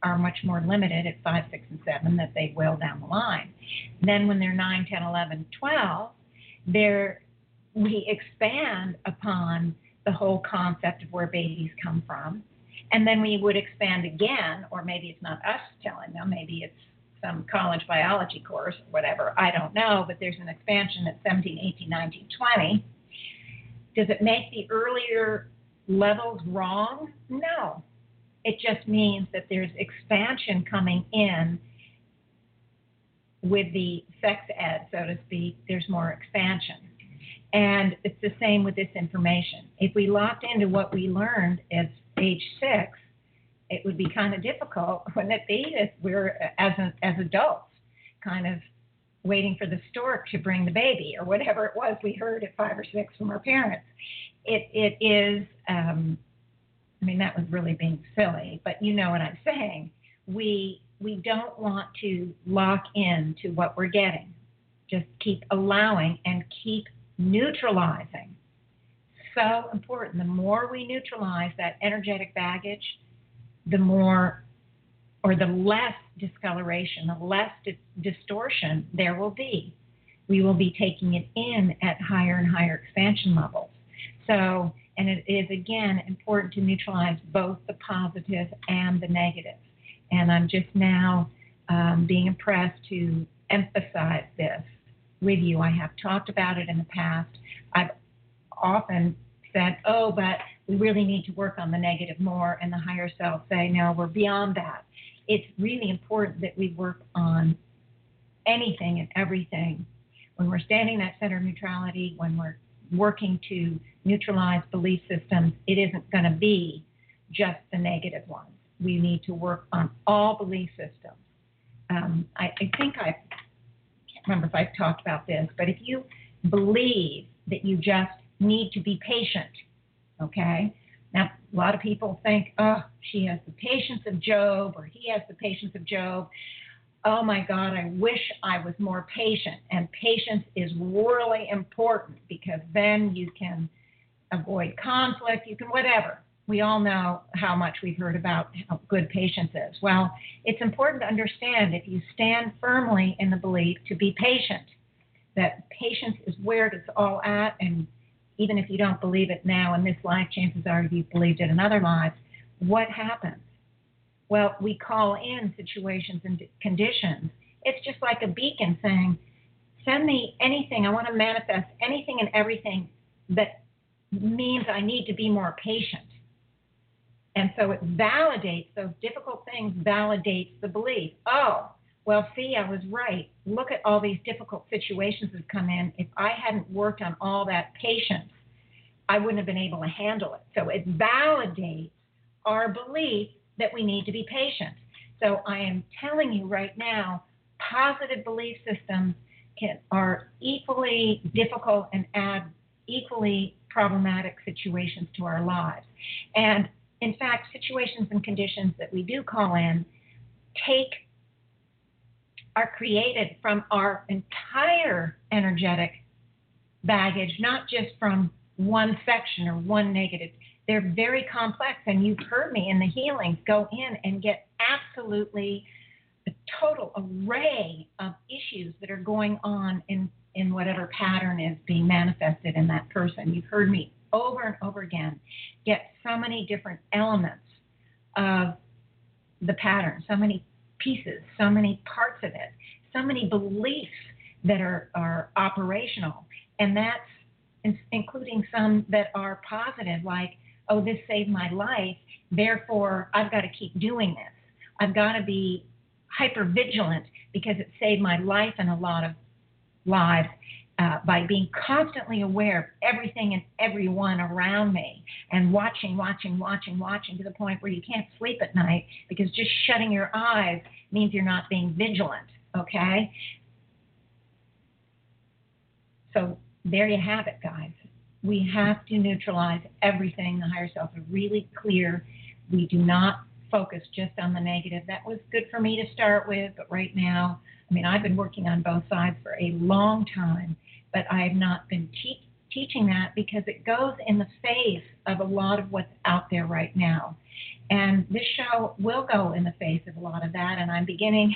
are much more limited at 5, 6, and 7 that they will down the line. Then when they're 9, 10, 11, 12, they're, we expand upon the whole concept of where babies come from. And then we would expand again, or maybe it's not us telling them, maybe it's some college biology course whatever, I don't know, but there's an expansion at 17, 18, 19, 20 does it make the earlier levels wrong? No. It just means that there's expansion coming in with the sex ed, so to speak. There's more expansion. And it's the same with this information. If we locked into what we learned at age six, it would be kind of difficult, *laughs* wouldn't it be, if we're as an, as adults, kind of waiting for the stork to bring the baby or whatever it was we heard at five or six from our parents. It it is um, I mean that was really being silly, but you know what I'm saying. We we don't want to lock in to what we're getting. Just keep allowing and keep neutralizing. So important. The more we neutralize that energetic baggage, the more or the less discoloration, the less di- distortion there will be. We will be taking it in at higher and higher expansion levels. So, and it is again important to neutralize both the positive and the negative. And I'm just now um, being impressed to emphasize this with you. I have talked about it in the past. I've often said, oh, but we really need to work on the negative more, and the higher self say, no, we're beyond that it's really important that we work on anything and everything. When we're standing that center of neutrality, when we're working to neutralize belief systems, it isn't going to be just the negative ones. We need to work on all belief systems. Um, I, I think I can't remember if I've talked about this, but if you believe that you just need to be patient, okay, now, a lot of people think, oh, she has the patience of Job or he has the patience of Job. Oh my God, I wish I was more patient. And patience is really important because then you can avoid conflict, you can whatever. We all know how much we've heard about how good patience is. Well, it's important to understand if you stand firmly in the belief to be patient, that patience is where it's all at and even if you don't believe it now in this life, chances are you've believed it in other lives. What happens? Well, we call in situations and conditions. It's just like a beacon saying, send me anything. I want to manifest anything and everything that means I need to be more patient. And so it validates those difficult things, validates the belief. Oh, well, see, I was right. Look at all these difficult situations that come in. If I hadn't worked on all that patience, I wouldn't have been able to handle it. So it validates our belief that we need to be patient. So I am telling you right now, positive belief systems can, are equally difficult and add equally problematic situations to our lives. And in fact, situations and conditions that we do call in take are created from our entire energetic baggage, not just from one section or one negative. They're very complex, and you've heard me in the healings go in and get absolutely a total array of issues that are going on in, in whatever pattern is being manifested in that person. You've heard me over and over again get so many different elements of the pattern, so many pieces, so many parts of it, so many beliefs that are, are operational. And that's including some that are positive, like, oh, this saved my life, therefore I've got to keep doing this. I've got to be hyper vigilant because it saved my life and a lot of lives uh, by being constantly aware of everything and everyone around me and watching, watching, watching, watching to the point where you can't sleep at night because just shutting your eyes means you're not being vigilant. Okay? So there you have it, guys. We have to neutralize everything. The higher self is really clear. We do not focus just on the negative. That was good for me to start with, but right now, I mean, I've been working on both sides for a long time, but I have not been te- teaching that because it goes in the face of a lot of what's out there right now. And this show will go in the face of a lot of that. And I'm beginning,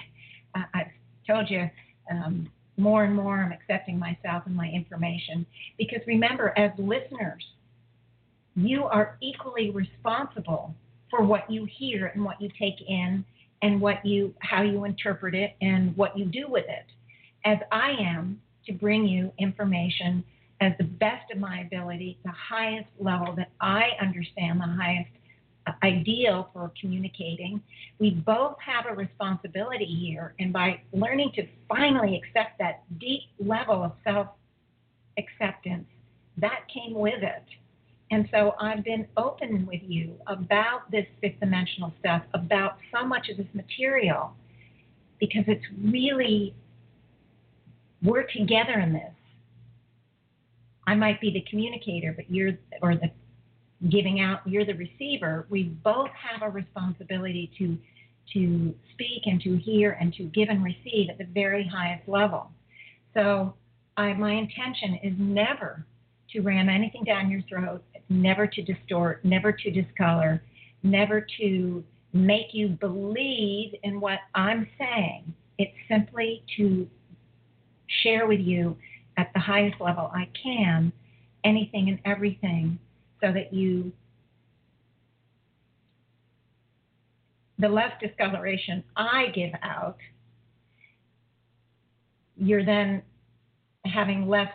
uh, I've told you, um, more and more I'm accepting myself and my information. Because remember, as listeners, you are equally responsible for what you hear and what you take in and what you how you interpret it and what you do with it as i am to bring you information as the best of my ability the highest level that i understand the highest ideal for communicating. We both have a responsibility here and by learning to finally accept that deep level of self acceptance that came with it. And so I've been open with you about this fifth dimensional stuff, about so much of this material, because it's really, we're together in this. I might be the communicator, but you're, or the giving out, you're the receiver. We both have a responsibility to, to speak and to hear and to give and receive at the very highest level. So I, my intention is never to ram anything down your throat never to distort, never to discolor, never to make you believe in what I'm saying. It's simply to share with you at the highest level I can anything and everything so that you, the less discoloration I give out, you're then having less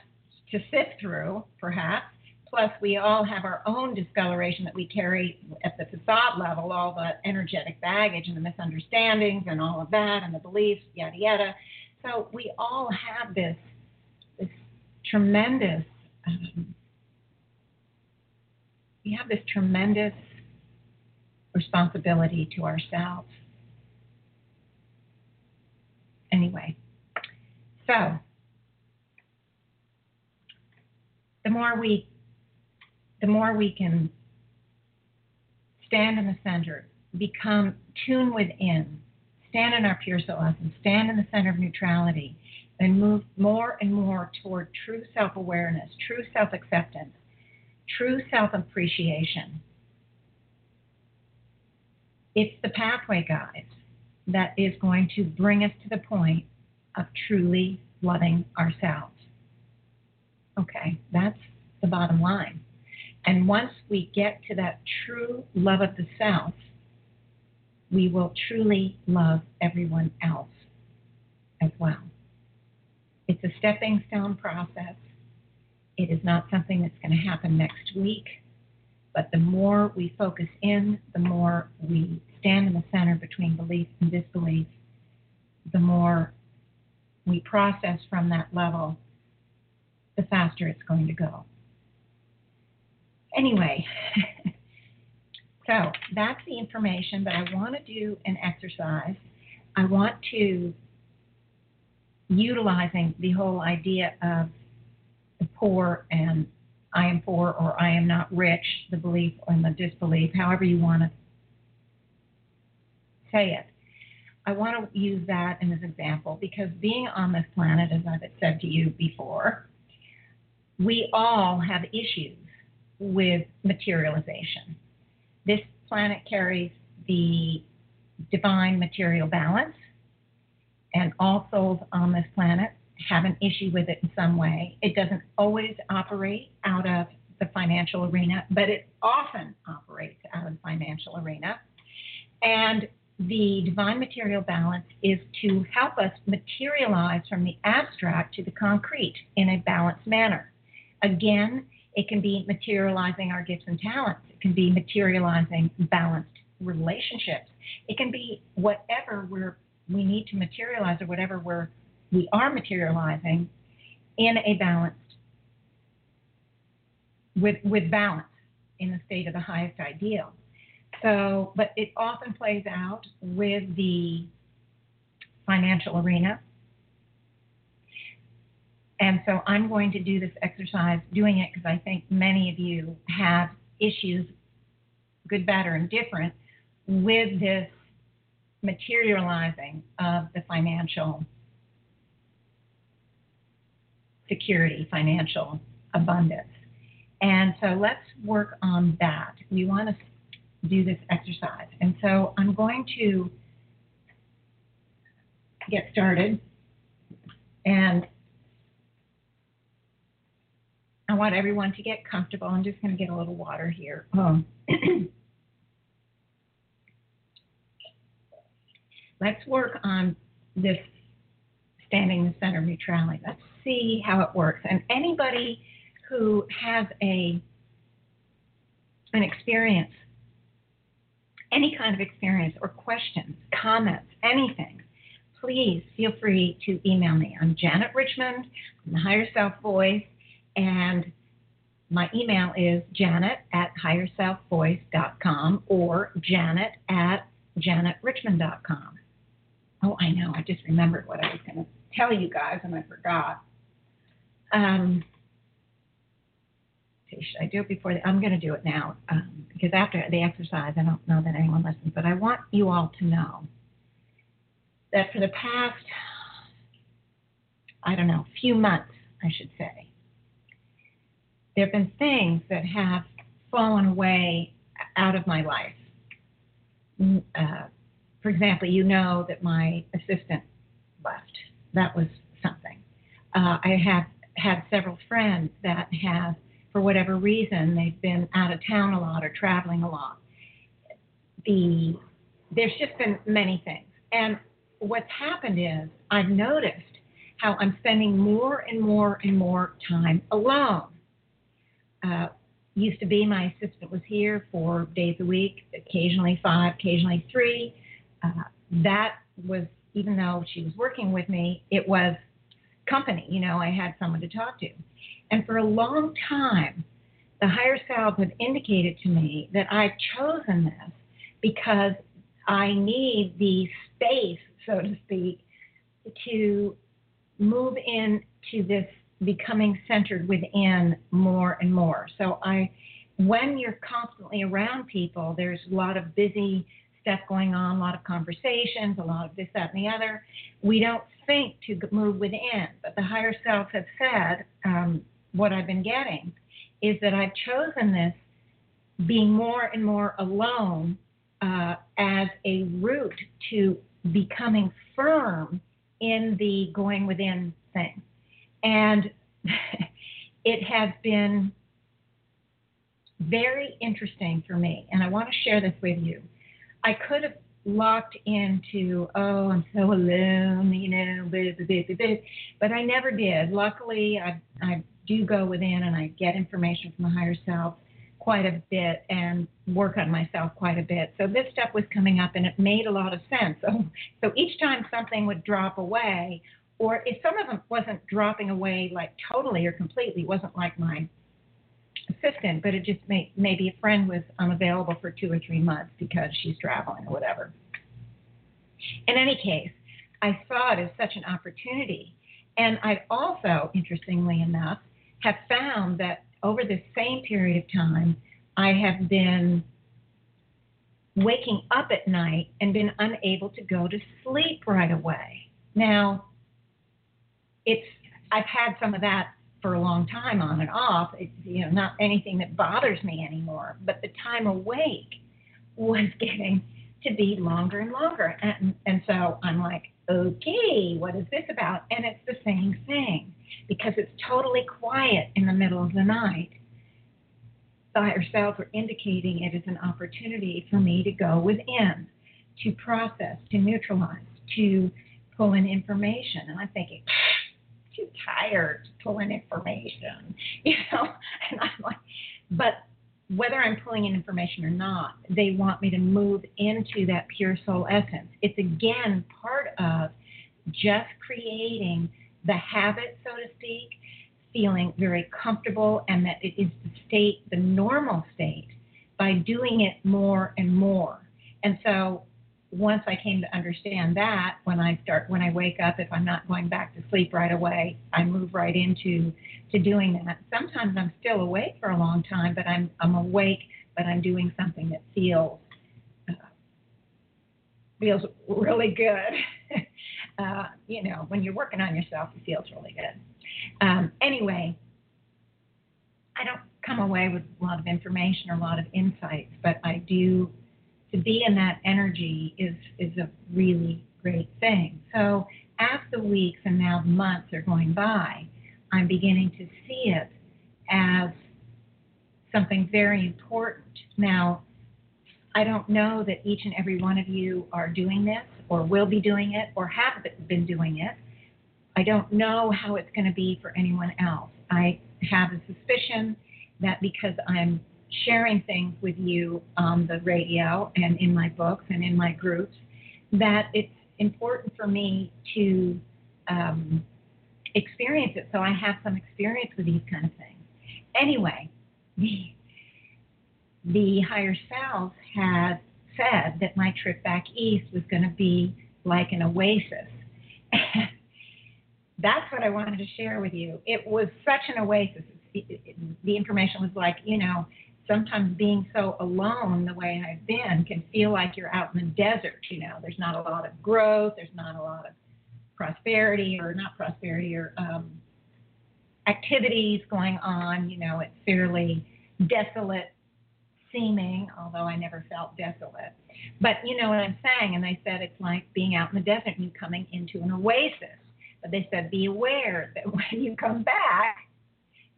to sift through, perhaps, Plus, we all have our own discoloration that we carry at the facade level, all the energetic baggage and the misunderstandings and all of that, and the beliefs, yada yada. So we all have this this tremendous um, we have this tremendous responsibility to ourselves. Anyway, so the more we the more we can stand in the center, become tuned within, stand in our pure soul essence, stand in the center of neutrality, and move more and more toward true self awareness, true self acceptance, true self appreciation. It's the pathway, guys, that is going to bring us to the point of truly loving ourselves. Okay, that's the bottom line. And once we get to that true love of the self, we will truly love everyone else as well. It's a stepping stone process. It is not something that's going to happen next week, but the more we focus in, the more we stand in the center between belief and disbelief, the more we process from that level, the faster it's going to go. Anyway, *laughs* so that's the information, but I want to do an exercise. I want to utilizing the whole idea of the poor and I am poor or I am not rich, the belief and the disbelief, however you want to say it. I want to use that as an example because being on this planet, as I've said to you before, we all have issues with materialization. This planet carries the divine material balance, and all souls on this planet have an issue with it in some way. It doesn't always operate out of the financial arena, but it often operates out of the financial arena. And the divine material balance is to help us materialize from the abstract to the concrete in a balanced manner. Again, it can be materializing our gifts and talents, it can be materializing balanced relationships, it can be whatever we're, we need to materialize or whatever we're, we are materializing in a balanced, with, with balance in the state of the highest ideal. So, but it often plays out with the financial arena. And so I'm going to do this exercise doing it because I think many of you have issues, good, bad, or indifferent, with this materializing of the financial security, financial abundance. And so let's work on that. We want to do this exercise. And so I'm going to get started. And I want everyone to get comfortable. I'm just going to get a little water here. Um, *clears throat* let's work on this standing in the center of neutrality. Let's see how it works. And anybody who has a an experience any kind of experience or questions, comments, anything, please feel free to email me. I'm Janet Richmond, I'm the Higher Self Voice, and my email is janet at higherselfvoice.com or janet at janetrichmond.com. Oh, I know. I just remembered what I was going to tell you guys and I forgot. Um, should I do it before? The, I'm going to do it now um, because after the exercise, I don't know that anyone listens, but I want you all to know that for the past, I don't know, few months, I should say, there have been things that have fallen away out of my life. Mm, uh, for example, you know that my assistant left. That was something. Uh, I have had several friends that have for whatever reason, they've been out of town a lot or traveling a lot. The there's just been many things. And what's happened is I've noticed how I'm spending more and more and more time alone. Uh, used to be my assistant was here four days a week, occasionally five, occasionally three. Uh, that was, even though she was working with me, it was company. You know, I had someone to talk to. And for a long time, the higher self have indicated to me that I've chosen this because I need the space, so to speak, to move into this becoming centered within more and more. So I when you're constantly around people, there's a lot of busy stuff going on, a lot of conversations, a lot of this, that, and the other. We don't think to move within, but the higher self has said, um, what I've been getting is that I've chosen this being more and more alone uh, as a route to becoming firm in the going within thing. And *laughs* it has been very interesting for me, and I want to share this with you. I could have locked into, oh, I'm so alone, you know, blah, blah, blah, but I never did. Luckily, I, I do go within and I get information from the higher self quite a bit and work on myself quite a bit. So this stuff was coming up and it made a lot of sense. So, *laughs* so each time something would drop away, or if some of them wasn't dropping away like totally or completely, wasn't like my assistant, but it just may maybe a friend was unavailable for two or three months because she's traveling or whatever. In any case, I saw it as such an opportunity. And I also, interestingly enough, have found that over this same period of time, I have been waking up at night and been unable to go to sleep right away. Now, it's I've had some of that for a long time on and off. It's you know not anything that bothers me anymore, but the time awake was *laughs* getting to be longer and longer, and and so I'm like, okay, what is this about? And it's the same thing because it's totally quiet in the middle of the night. by selves were indicating it is an opportunity for me to go within, to process, to neutralize, to pull in information. And I'm thinking, too tired to pull in information, *laughs* you know. And I'm like, but whether I'm pulling in information or not, they want me to move into that pure soul essence. It's again part of just creating the habit, so to speak, feeling very comfortable, and that it is the state, the normal state, by doing it more and more. And so once I came to understand that, when I start, when I wake up, if I'm not going back to sleep right away, I move right into to doing that. Sometimes I'm still awake for a long time, but I'm I'm awake, but I'm doing something that feels uh, feels really good. *laughs* uh, you know, when you're working on yourself, it feels really good. Um, anyway, I don't come away with a lot of information or a lot of insights, but I do to be in that energy is is a really great thing. So as the weeks and now the months are going by, I'm beginning to see it as something very important. Now, I don't know that each and every one of you are doing this or will be doing it or have been doing it. I don't know how it's going to be for anyone else. I have a suspicion that because I'm sharing things with you on the radio and in my books and in my groups that it's important for me to um, experience it so I have some experience with these kind of things. Anyway, the, the higher self had said that my trip back east was going to be like an oasis. *laughs* That's what I wanted to share with you. It was such an oasis. the information was like, you know, sometimes being so alone the way I've been can feel like you're out in the desert. You know, there's not a lot of growth, there's not a lot of prosperity, or not prosperity, or um, activities going on. You know, it's fairly desolate seeming, although I never felt desolate. But you know what I'm saying? And they said it's like being out in the desert and you coming into an oasis. But they said, be aware that *laughs* when you come back,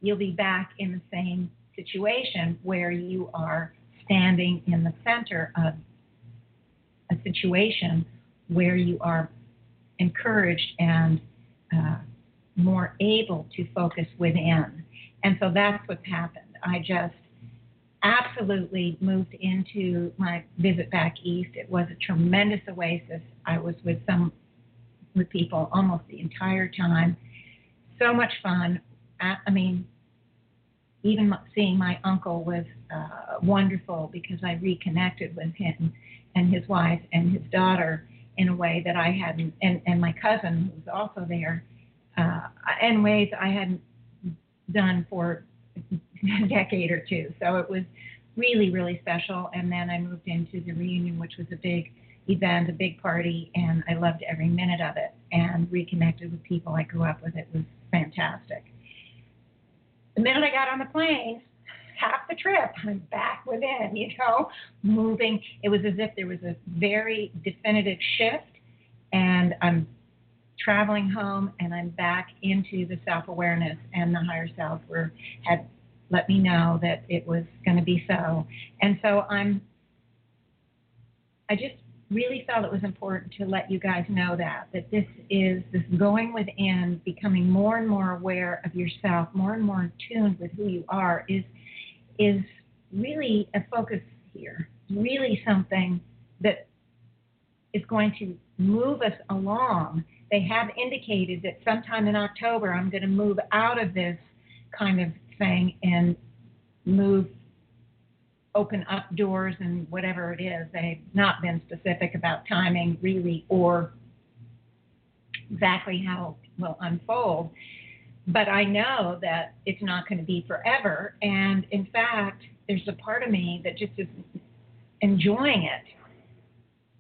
you'll be back in the same situation where you are standing in the center of a situation where you are encouraged and uh, more able to focus within. And so that's what's happened. I just absolutely moved into my visit back east. It was a tremendous oasis. I was with some with people almost the entire time. So much fun. I mean, even seeing my uncle was uh, wonderful because I reconnected with him and his wife and his daughter in a way that I hadn't, and, and my cousin who was also there, uh, in ways I hadn't done for a decade or two. So it was really, really special. And then I moved into the reunion, which was a big event, a big party, and I loved every minute of it and reconnected with people I grew up with. It was fantastic. The minute I got on the plane, half the trip, I'm back within, you know, moving. It was as if there was a very definitive shift, and I'm traveling home and I'm back into the self awareness and the higher self were had let me know that it was going to be so. And so I'm I just really felt it was important to let you guys know that that this is this going within, becoming more and more aware of yourself, more and more in tune with who you are is is really a focus here. Really something that is going to move us along. They have indicated that sometime in October I'm going to move out of this kind of thing and move open up doors and whatever it is. They've not been specific about timing, really, or exactly how it will unfold. But I know that it's not going to be forever. And in fact, there's a part of me that just is enjoying it.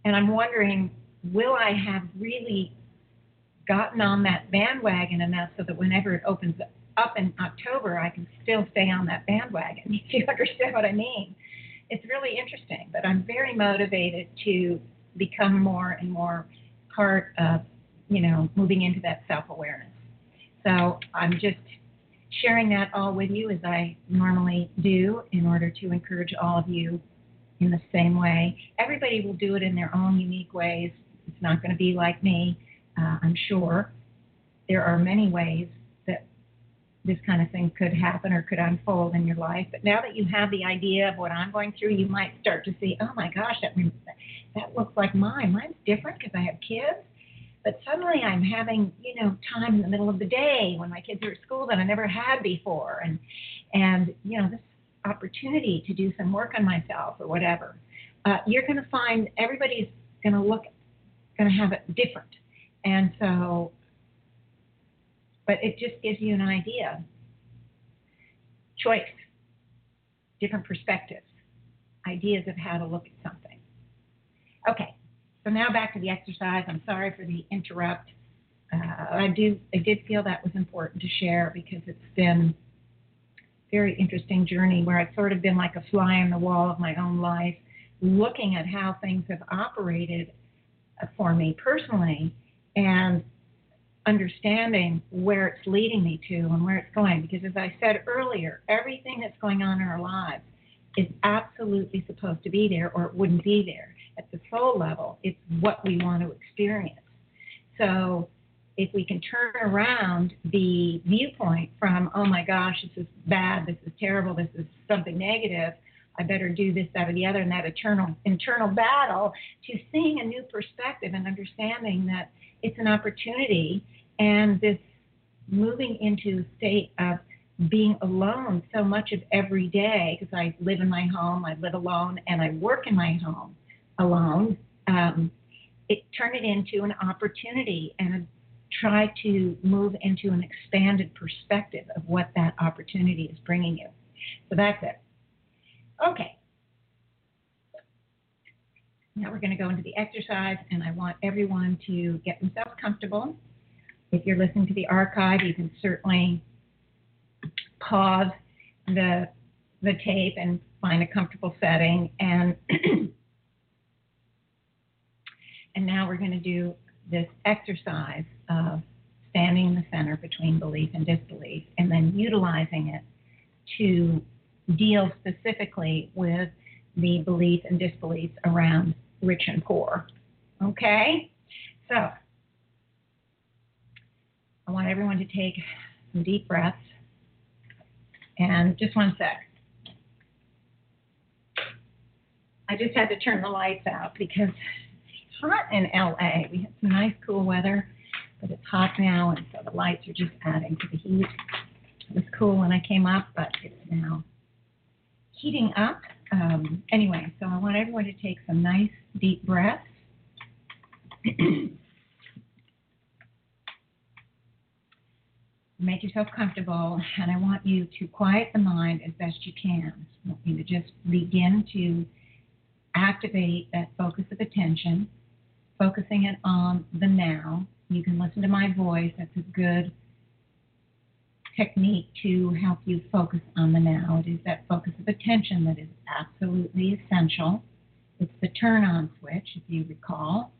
And I'm wondering, will I have really gotten on that bandwagon enough so that whenever it opens up in October, I can still stay on that bandwagon. *laughs* If you understand what I mean, it's really interesting. But I'm very motivated to become more and more part of, you know, moving into that self-awareness. So I'm just sharing that all with you as I normally do in order to encourage all of you in the same way. Everybody will do it in their own unique ways. It's not going to be like me, uh, I'm sure. There are many ways this kind of thing could happen or could unfold in your life. But now that you have the idea of what I'm going through, you might start to see, oh my gosh, that that looks like mine. Mine's different because I have kids. But suddenly I'm having, you know, time in the middle of the day when my kids are at school that I never had before, and and you know this opportunity to do some work on myself or whatever, uh, you're going to find everybody's going to look, going to have it different. And so, but it just gives you an idea. Choice, different perspectives, ideas of how to look at something. Okay, so now back to the exercise. I'm sorry for the interrupt. Uh, I do I did feel that was important to share because it's been a very interesting journey where I've sort of been like a fly on the wall of my own life, looking at how things have operated for me personally and understanding where it's leading me to and where it's going. Because as I said earlier, everything that's going on in our lives is absolutely supposed to be there or it wouldn't be there. At the soul level, it's what we want to experience. So if we can turn around the viewpoint from, oh my gosh, this is bad, this is terrible, this is something negative, I better do this, that, or the other, and that eternal internal battle, to seeing a new perspective and understanding that it's an opportunity and this moving into a state of being alone so much of every day, because I live in my home, I live alone, and I work in my home alone. Um, it turned it into an opportunity and try to move into an expanded perspective of what that opportunity is bringing you. So that's it. Okay. Now we're going to go into the exercise, and I want everyone to get themselves comfortable. If you're listening to the archive, you can certainly pause the the tape and find a comfortable setting and *clears throat* and now we're going to do this exercise of standing in the center between belief and disbelief, and then utilizing it to deal specifically with the belief and disbelief around rich and poor. Okay? So, I want everyone to take some deep breaths. And just one sec. I just had to turn the lights out because it's hot in LA. We had some nice cool weather but it's hot now, and so the lights are just adding to the heat. It was cool when I came up, but it's now heating up. Um, anyway, so I want everyone to take some nice deep breaths. Make yourself comfortable, and I want you to quiet the mind as best you can. I want you to just begin to activate that focus of attention, focusing it on the now, you can listen to my voice. That's a good technique to help you focus on the now. It is that focus of attention that is absolutely essential. It's the turn on switch, if you recall,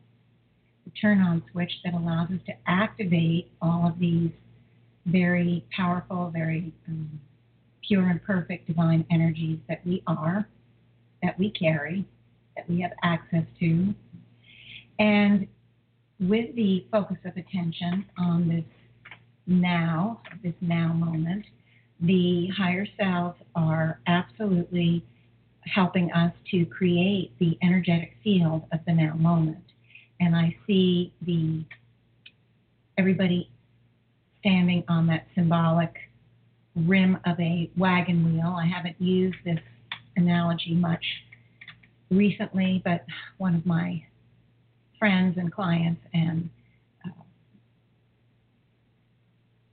the turn on switch that allows us to activate all of these very powerful, very um, pure and perfect divine energies that we are, that we carry, that we have access to. And with the focus of attention on this now, this now moment, the higher selves are absolutely helping us to create the energetic field of the now moment. And I see the everybody standing on that symbolic rim of a wagon wheel. I haven't used this analogy much recently, but one of my friends and clients and uh,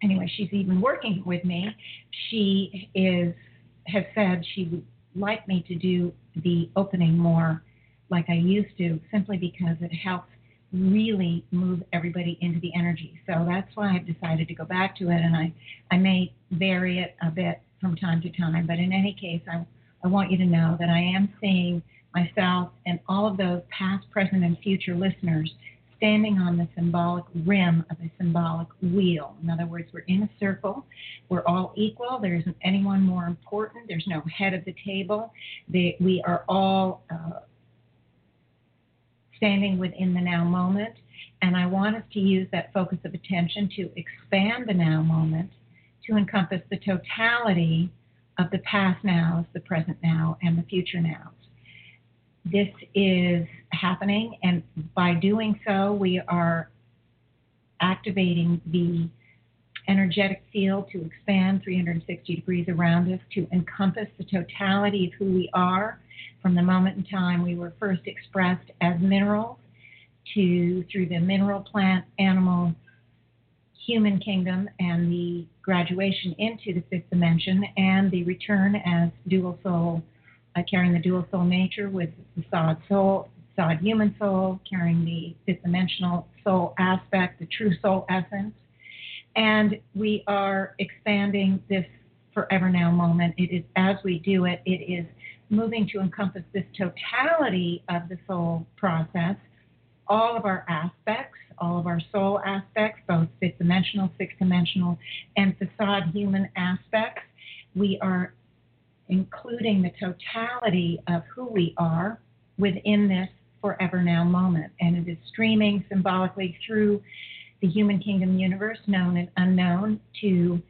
anyway she's even working with me she is has said she would like me to do the opening more like i used to simply because it helps really move everybody into the energy. So that's why I've decided to go back to it, and I, I may vary it a bit from time to time. But in any case, I, I want you to know that I am seeing myself and all of those past, present, and future listeners standing on the symbolic rim of a symbolic wheel. In other words, we're in a circle. We're all equal. There isn't anyone more important. There's no head of the table. They, we are all uh, standing within the now moment. And I want us to use that focus of attention to expand the now moment to encompass the totality of the past nows, the present now, and the future nows. This is happening, and by doing so, we are activating the energetic field to expand 360 degrees around us to encompass the totality of who we are. From the moment in time we were first expressed as minerals to through the mineral, plant, animal, human kingdom and the graduation into the fifth dimension and the return as dual soul, uh, carrying the dual soul nature with the solid soul, solid human soul, carrying the fifth dimensional soul aspect, the true soul essence. And we are expanding this forever now moment. It is as we do it, it is moving to encompass this totality of the soul process, all of our aspects, all of our soul aspects, both fifth dimensional, sixth dimensional, and facade human aspects. We are including the totality of who we are within this forever now moment. And it is streaming symbolically through the human kingdom universe, known and unknown, to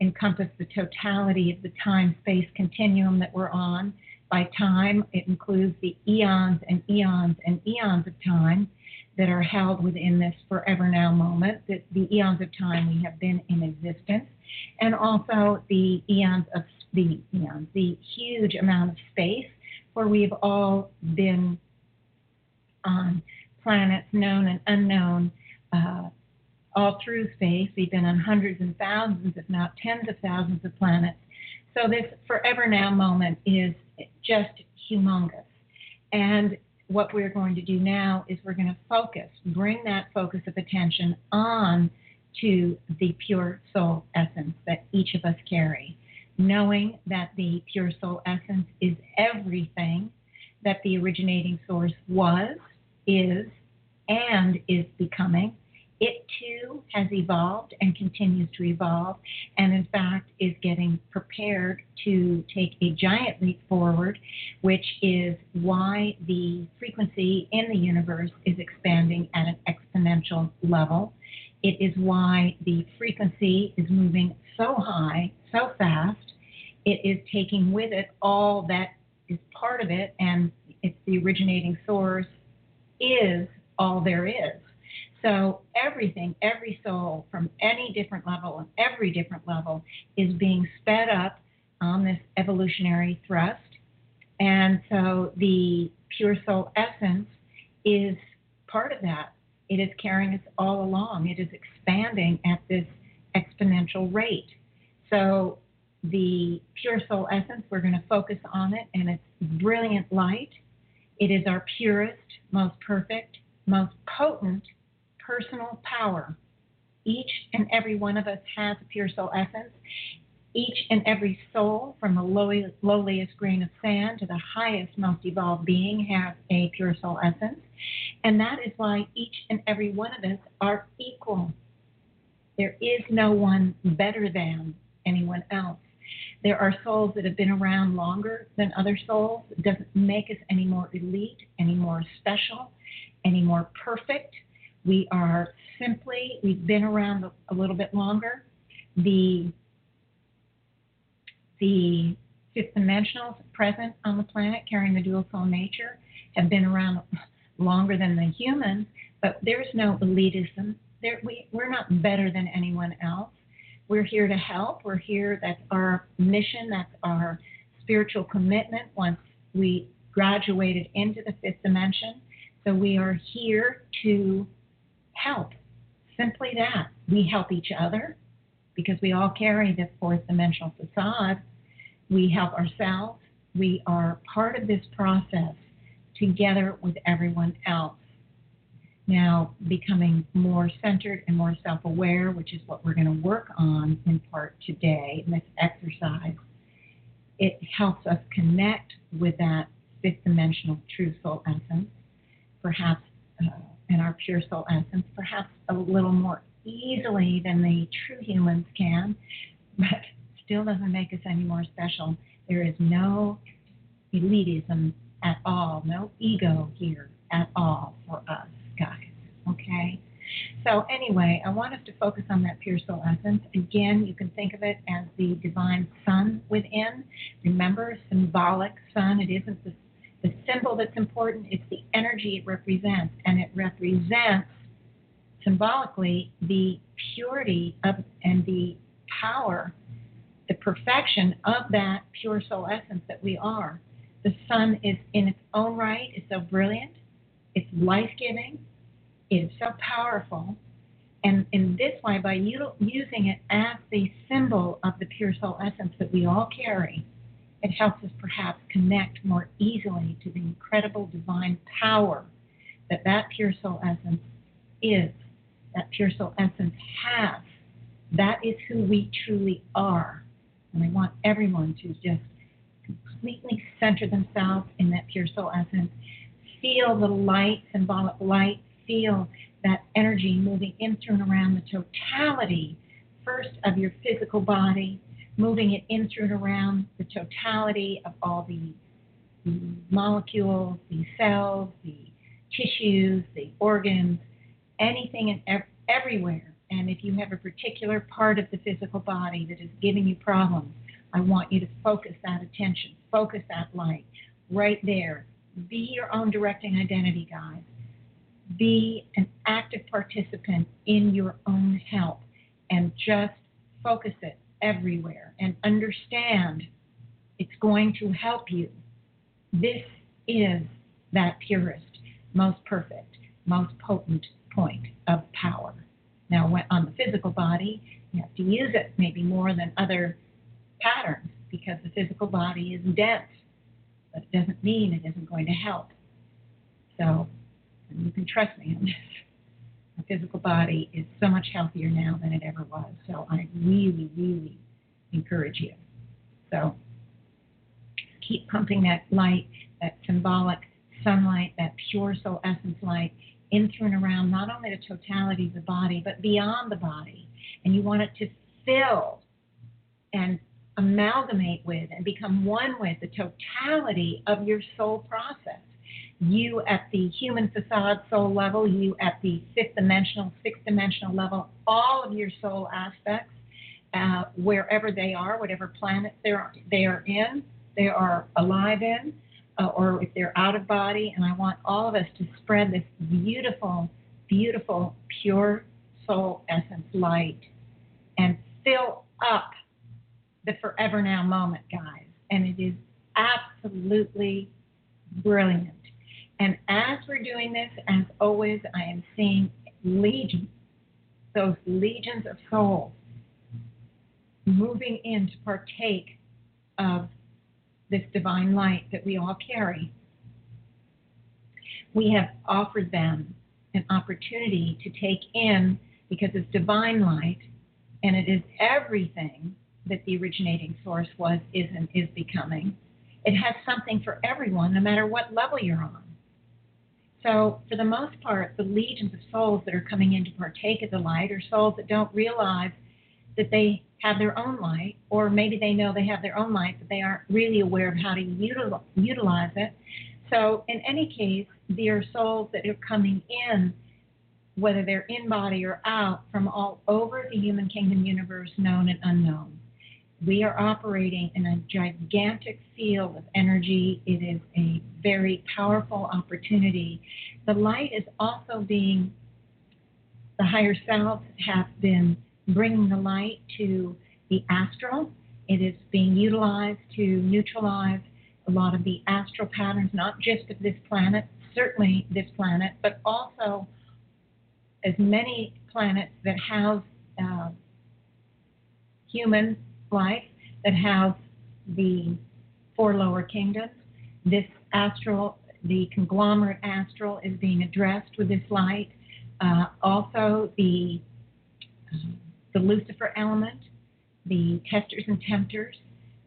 encompass the totality of the time space continuum that we're on. By time, it includes the eons and eons and eons of time that are held within this forever now moment, the, the eons of time we have been in existence, and also the eons of the eons, the huge amount of space where we've all been on planets known and unknown uh, all through space. We've been on hundreds and thousands, if not tens of thousands of planets. So this forever now moment is just humongous. And what we're going to do now is we're going to focus, bring that focus of attention on to the pure soul essence that each of us carry, knowing that the pure soul essence is everything that the originating source was, is, and is becoming it too has evolved and continues to evolve, and in fact is getting prepared to take a giant leap forward, which is why the frequency in the universe is expanding at an exponential level. It is why the frequency is moving so high, so fast. It is taking with it all that is part of it, and it's the originating source is all there is. So everything, every soul from any different level and every different level is being sped up on this evolutionary thrust. And so the pure soul essence is part of that. It is carrying us all along. It is expanding at this exponential rate. So the pure soul essence, we're going to focus on it and its brilliant light. It is our purest, most perfect, most potent personal power. Each and every one of us has a pure soul essence. Each and every soul, from the lowliest grain of sand to the highest, most evolved being, has a pure soul essence. And that is why each and every one of us are equal. There is no one better than anyone else. There are souls that have been around longer than other souls. It doesn't make us any more elite, any more special, any more perfect. We are simply, we've been around a, little bit longer. The, the fifth dimensionals present on the planet carrying the dual soul nature have been around longer than the humans, but there's no elitism. There, we, we're not better than anyone else. We're here to help. We're here. That's our mission. That's our spiritual commitment once we graduated into the fifth dimension. So we are here to help. Simply that. We help each other because we all carry this fourth dimensional facade. We help ourselves. We are part of this process together with everyone else. Now becoming more centered and more self aware, which is what we're going to work on in part today in this exercise. It helps us connect with that fifth dimensional true soul essence, perhaps uh, in our pure soul essence, perhaps a little more easily than the true humans can, *laughs* but still doesn't make us any more special. There is no elitism at all, no ego here at all for us, guys. Okay? So, anyway, I want us to focus on that pure soul essence. Again, you can think of it as the divine sun within. Remember, symbolic sun. It isn't the, the symbol that's important, it's the energy it represents. And it represents symbolically the purity of and the power, the perfection of that pure soul essence that we are. The sun is in its own right, it's so brilliant, it's life giving, it is so powerful. And in this way, by using it as the symbol of the pure soul essence that we all carry, it helps us perhaps connect more easily to the incredible divine power that that pure soul essence is, that pure soul essence has. That is who we truly are. And I want everyone to just completely center themselves in that pure soul essence. Feel the light, symbolic light. Feel that energy moving in through and around the totality, first of your physical body, moving it in through and around the totality of all the, molecules, the cells, the tissues, the organs, anything and ev- everywhere. And if you have a particular part of the physical body that is giving you problems, I want you to focus that attention, focus that light right there. Be your own directing identity, guide. Be an active participant in your own health and just focus it everywhere and understand it's going to help you. This is that purest, most perfect, most potent point of power. Now, on the physical body, you have to use it maybe more than other patterns because the physical body is dense, but it doesn't mean it isn't going to help. So you can trust me on this. The physical body is so much healthier now than it ever was. So I really, really encourage you. So keep pumping that light, that symbolic sunlight, that pure soul essence light in through and around not only the totality of the body, but beyond the body. And you want it to fill and amalgamate with and become one with the totality of your soul process. You at the human facade soul level, you at the fifth dimensional, sixth dimensional level, all of your soul aspects, uh, wherever they are, whatever planet they're, they are in, they are alive in, uh, or if they're out of body. And I want all of us to spread this beautiful, beautiful, pure soul essence light and fill up the forever now moment, guys. And it is absolutely brilliant. And as we're doing this, as always, I am seeing legions, those legions of souls moving in to partake of this divine light that we all carry. We have offered them an opportunity to take in, because it's divine light and it is everything that the originating source was, is, and is becoming. It has something for everyone, no matter what level you're on. So, for the most part, the legions of souls that are coming in to partake of the light are souls that don't realize that they have their own light, or maybe they know they have their own light, but they aren't really aware of how to util- utilize it. So, in any case, there are souls that are coming in, whether they're in body or out, from all over the human kingdom universe, known and unknown. We are operating in a gigantic field of energy. It is a very powerful opportunity. The light is also being, the higher selves have been bringing the light to the astral. It is being utilized to neutralize a lot of the astral patterns, not just of this planet, certainly this planet, but also as many planets that house uh, human life that have the four lower kingdoms. This astral the conglomerate astral is being addressed with this light. Uh, also, the the Lucifer element, the testers and tempters,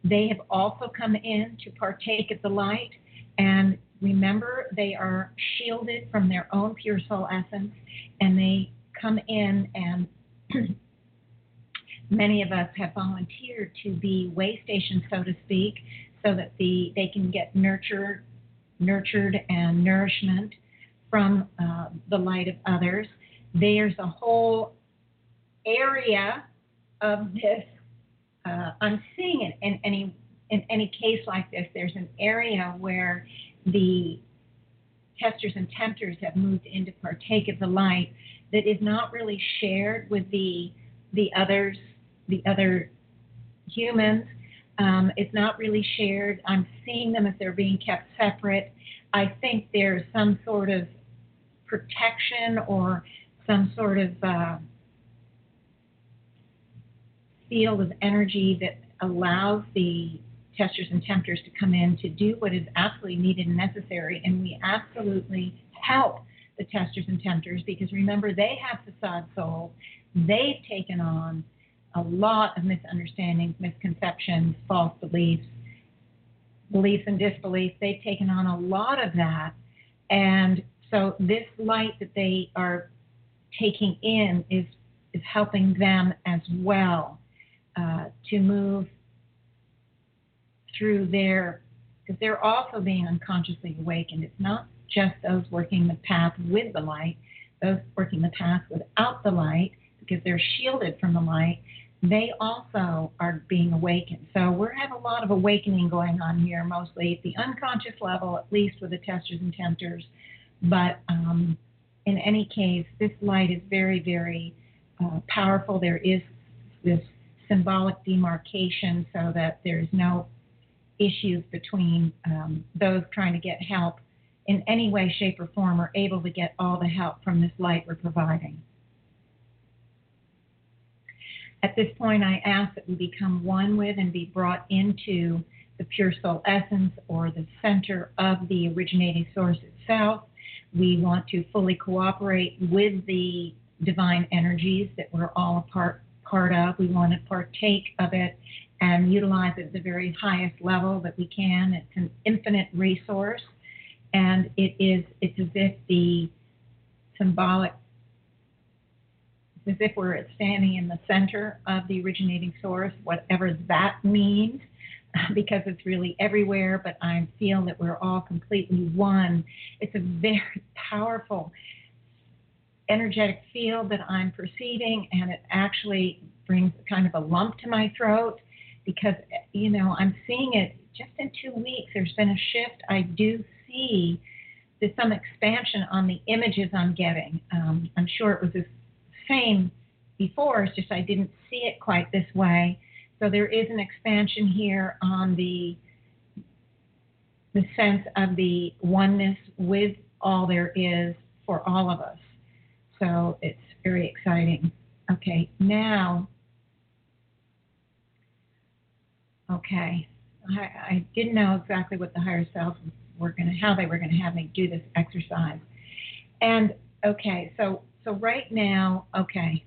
they have also come in to partake of the light. And remember, they are shielded from their own pure soul essence, and they come in and *clears throat* many of us have volunteered to be way stations, so to speak, so that the they can get nurtured, nurtured and nourishment from uh, the light of others. There's a whole area of this. Uh, I'm seeing it in any in any case like this. There's an area where the testers and tempters have moved in to partake of the light that is not really shared with the the others, the other humans. Um, it's not really shared. I'm seeing them as they're being kept separate. I think there's some sort of protection or some sort of uh, field of energy that allows the testers and tempters to come in to do what is absolutely needed and necessary. And we absolutely help the testers and tempters because remember, they have facade souls. They've taken on a lot of misunderstandings, misconceptions, false beliefs, beliefs and disbeliefs. They've taken on a lot of that. And so this light that they are taking in is, is helping them as well uh, to move through their, because they're also being unconsciously awakened. It's not just those working the path with the light, those working the path without the light, because they're shielded from the light, they also are being awakened. So we have a lot of awakening going on here, mostly at the unconscious level, at least with the testers and tempters. But um, in any case, this light is very, very uh, powerful. There is this symbolic demarcation so that there's no issues between um, those trying to get help in any way, shape, or form are able to get all the help from this light we're providing. At this point, I ask that we become one with and be brought into the pure soul essence or the center of the originating source itself. We want to fully cooperate with the divine energies that we're all a part part of. We want to partake of it and utilize it at the very highest level that we can. It's an infinite resource, and it is it's as if the symbolic as if we're standing in the center of the originating source, whatever that means, *laughs* because it's really everywhere, but I feel that we're all completely one. It's a very powerful energetic field that I'm perceiving, and it actually brings kind of a lump to my throat because, you know, I'm seeing it just in two weeks. There's been a shift. I do see there's some expansion on the images I'm getting. Um, I'm sure it was the same before, it's just I didn't see it quite this way. So there is an expansion here on the the sense of the oneness with all there is for all of us. So it's very exciting. Okay, now, okay, I, I didn't know exactly what the higher self were going to, how they were going to have me do this exercise. And okay, so so right now, okay,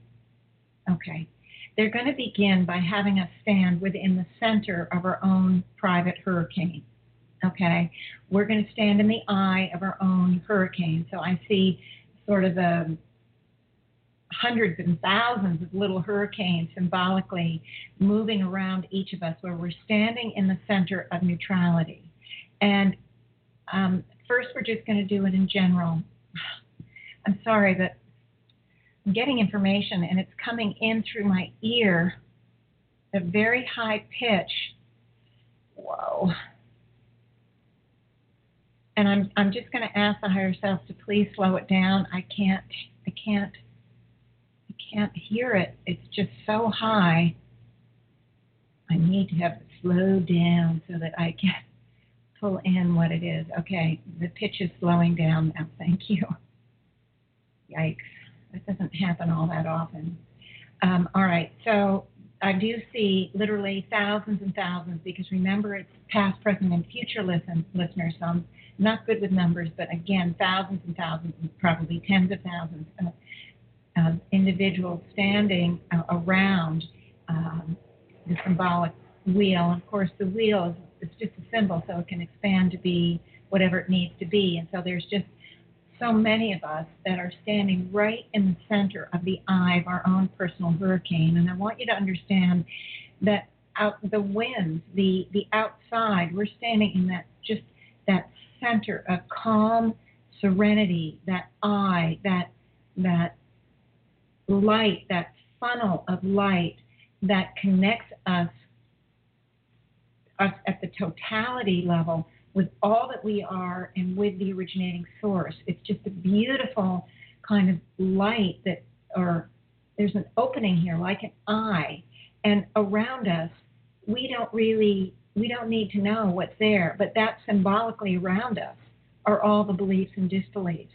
okay, they're going to begin by having us stand within the center of our own private hurricane. Okay, we're going to stand in the eye of our own hurricane. So I see sort of a hundreds and thousands of little hurricanes symbolically moving around each of us, where we're standing in the center of neutrality. And um, first, we're just going to do it in general. *sighs* I'm sorry, but getting information and it's coming in through my ear a very high pitch. Whoa. And I'm I'm just going to ask the higher self to please slow it down. I can't I can't I can't hear it. It's just so high. I need to have it slowed down so that I can *laughs* pull in what it is. Okay, the pitch is slowing down now. Thank you. Yikes. That doesn't happen all that often. Um, all right, so I do see literally thousands and thousands because remember it's past, present, and future listen, listeners. So I'm not good with numbers, but again, thousands and thousands, and probably tens of thousands of, of individuals standing uh, around um, the symbolic wheel. Of course, the wheel is, is just a symbol, so it can expand to be whatever it needs to be. And so there's just so many of us that are standing right in the center of the eye of our own personal hurricane. And I want you to understand that out the winds, the the outside, we're standing in that just that center of calm serenity, that eye, that that light, that funnel of light that connects us us at the totality level with all that we are and with the originating source. It's just a beautiful kind of light that, or there's an opening here like an eye, and around us, we don't really, we don't need to know what's there, but that symbolically around us are all the beliefs and disbeliefs.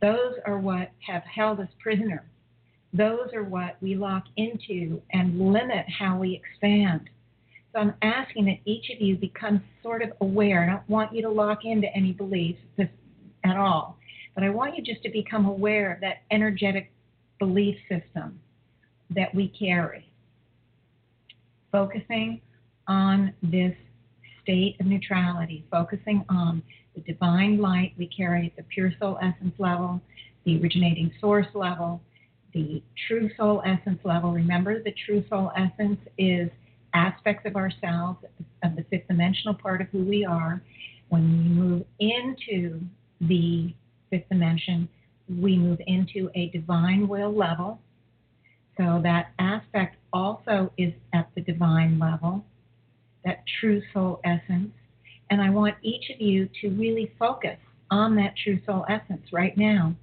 Those are what have held us prisoner. Those are what we lock into and limit how we expand. So I'm asking that each of you become sort of aware. I don't want you to lock into any beliefs at all, but I want you just to become aware of that energetic belief system that we carry. Focusing on this state of neutrality, focusing on the divine light we carry at the pure soul essence level, the originating source level, the true soul essence level. Remember, the true soul essence is aspects of ourselves, of the fifth dimensional part of who we are. When we move into the fifth dimension, we move into a divine will level. So that aspect also is at the divine level, that true soul essence. And I want each of you to really focus on that true soul essence right now.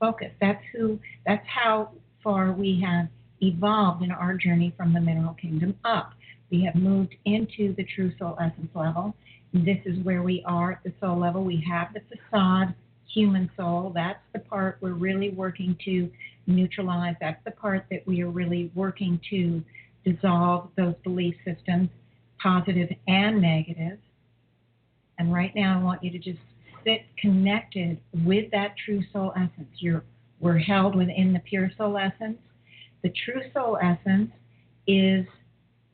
Focus. That's who that's how far we have evolved in our journey from the mineral kingdom up. We have moved into the true soul essence level. This is where we are at the soul level. We have the facade human soul. That's the part we're really working to neutralize. That's the part that we are really working to dissolve those belief systems, positive and negative. And right now, I want you to just sit connected with that true soul essence. You're, we're held within the pure soul essence. The true soul essence is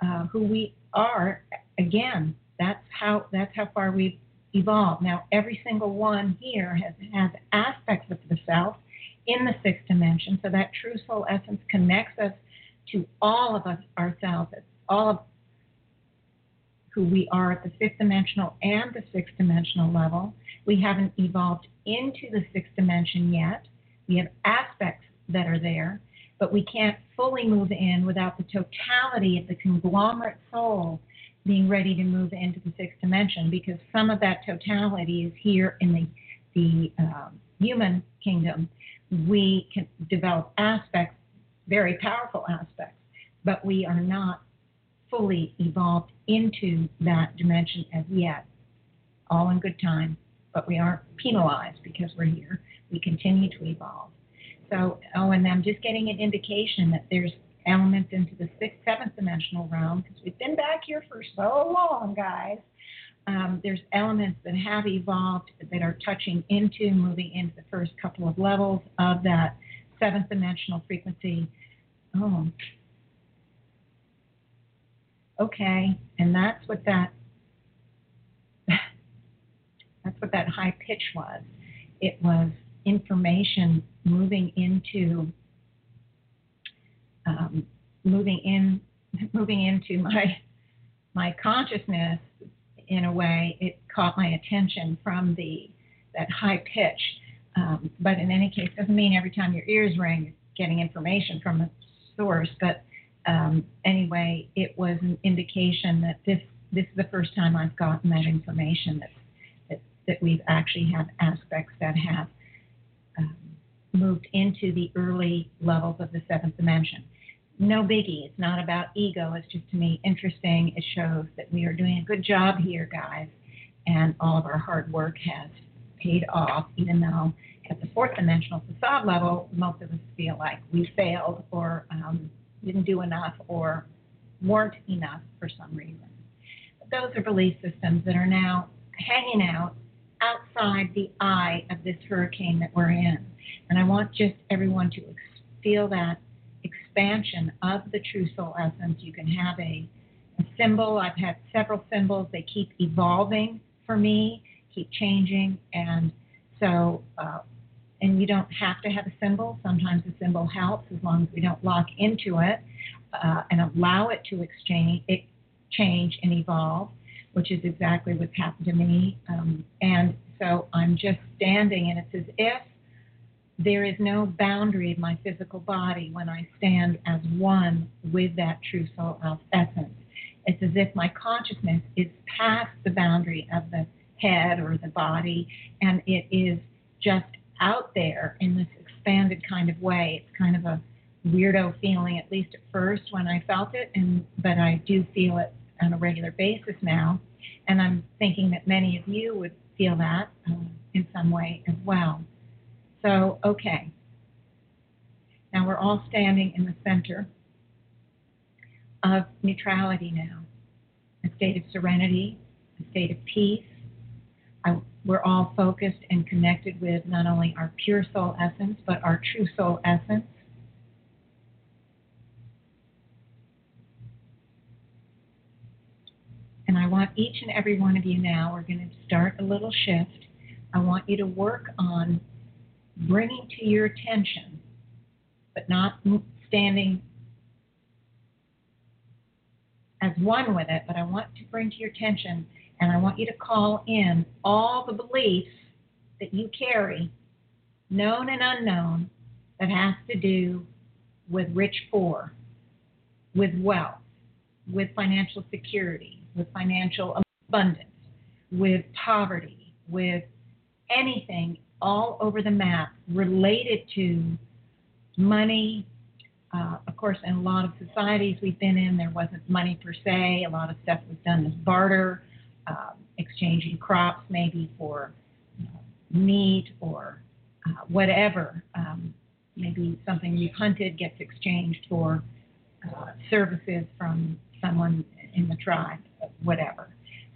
uh, who we are. Again, that's how that's how far we've evolved. Now, every single one here has has aspects of the self in the sixth dimension. So that true soul essence connects us to all of us ourselves, all of who we are at the fifth dimensional and the sixth dimensional level. We haven't evolved into the sixth dimension yet. We have aspects that are there, but we can't fully move in without the totality of the conglomerate soul being ready to move into the sixth dimension because some of that totality is here in the, the um, human kingdom. We can develop aspects, very powerful aspects, but we are not fully evolved into that dimension as yet. All in good time, but we aren't penalized because we're here. We continue to evolve. So, oh, and I'm just getting an indication that there's elements into the sixth, seventh dimensional realm because we've been back here for so long, guys. Um, there's elements that have evolved that are touching into, moving into the first couple of levels of that seventh dimensional frequency. Oh, okay, and that's what that *laughs* that's what that high pitch was. It was information moving into um, moving in *laughs* moving into my my consciousness in a way it caught my attention from the that high pitch. Um, but in any case doesn't mean every time your ears ring you're getting information from a source. But um, anyway it was an indication that this this is the first time I've gotten that information that that, that we've actually had aspects that have um, moved into the early levels of the seventh dimension. No biggie. It's not about ego. It's just to me interesting. It shows that we are doing a good job here, guys, and all of our hard work has paid off, even though at the fourth dimensional facade level, most of us feel like we failed or um, didn't do enough or weren't enough for some reason. But those are belief systems that are now hanging out outside the eye of this hurricane that we're in. And I want just everyone to feel that expansion of the true soul essence. You can have a, a symbol. I've had several symbols. They keep evolving for me, keep changing. And so, uh, and you don't have to have a symbol. Sometimes a symbol helps as long as we don't lock into it uh, and allow it to exchange, it change and evolve, which is exactly what's happened to me. Um, and so I'm just standing, and it's as if there is no boundary of my physical body when I stand as one with that true soul essence. It's as if my consciousness is past the boundary of the head or the body, and it is just out there in this expanded kind of way. It's kind of a weirdo feeling, at least at first when I felt it, and but I do feel it on a regular basis now, and I'm thinking that many of you would feel that um, in some way as well. So, okay. Now we're all standing in the center of neutrality now, a state of serenity, a state of peace. I, we're all focused and connected with not only our pure soul essence, but our true soul essence. And I want each and every one of you now, we're going to start a little shift. I want you to work on bringing to your attention, but not standing as one with it, but I want to bring to your attention and I want you to call in all the beliefs that you carry, known and unknown, that has to do with rich poor, with wealth, with financial security, with financial abundance, with poverty, with anything all over the map related to money. Uh, of course, in a lot of societies we've been in, there wasn't money per se. A lot of stuff was done as barter, um, exchanging crops maybe for meat or uh, whatever. Um, maybe something you've hunted gets exchanged for uh, services from someone in the tribe, whatever.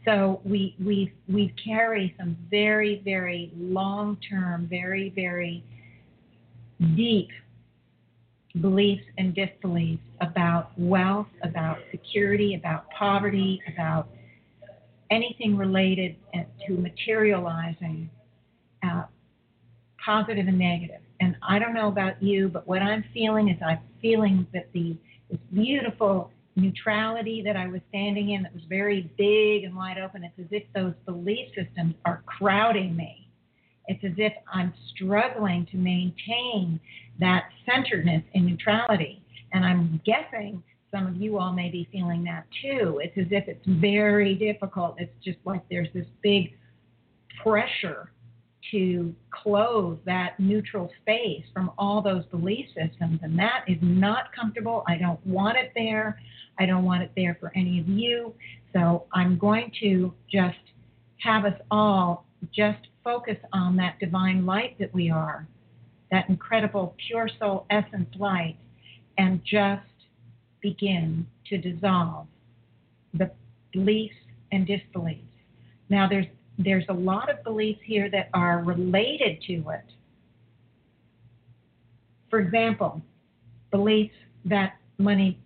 So we we we carry some very very long term, very very deep beliefs and disbeliefs about wealth, about security, about poverty, about anything related to materializing, uh, positive and negative. And I don't know about you, but what I'm feeling is I'm feeling that the this beautiful neutrality that I was standing in that was very big and wide open. It's as if those belief systems are crowding me. It's as if I'm struggling to maintain that centeredness and neutrality. And I'm guessing some of you all may be feeling that too. It's as if it's very difficult. It's just like there's this big pressure to close that neutral space from all those belief systems. And that is not comfortable. I don't want it there. I don't want it there for any of you. So I'm going to just have us all just focus on that divine light that we are, that incredible pure soul essence light, and just begin to dissolve the beliefs and disbeliefs. Now there's there's a lot of beliefs here that are related to it. For example, beliefs that money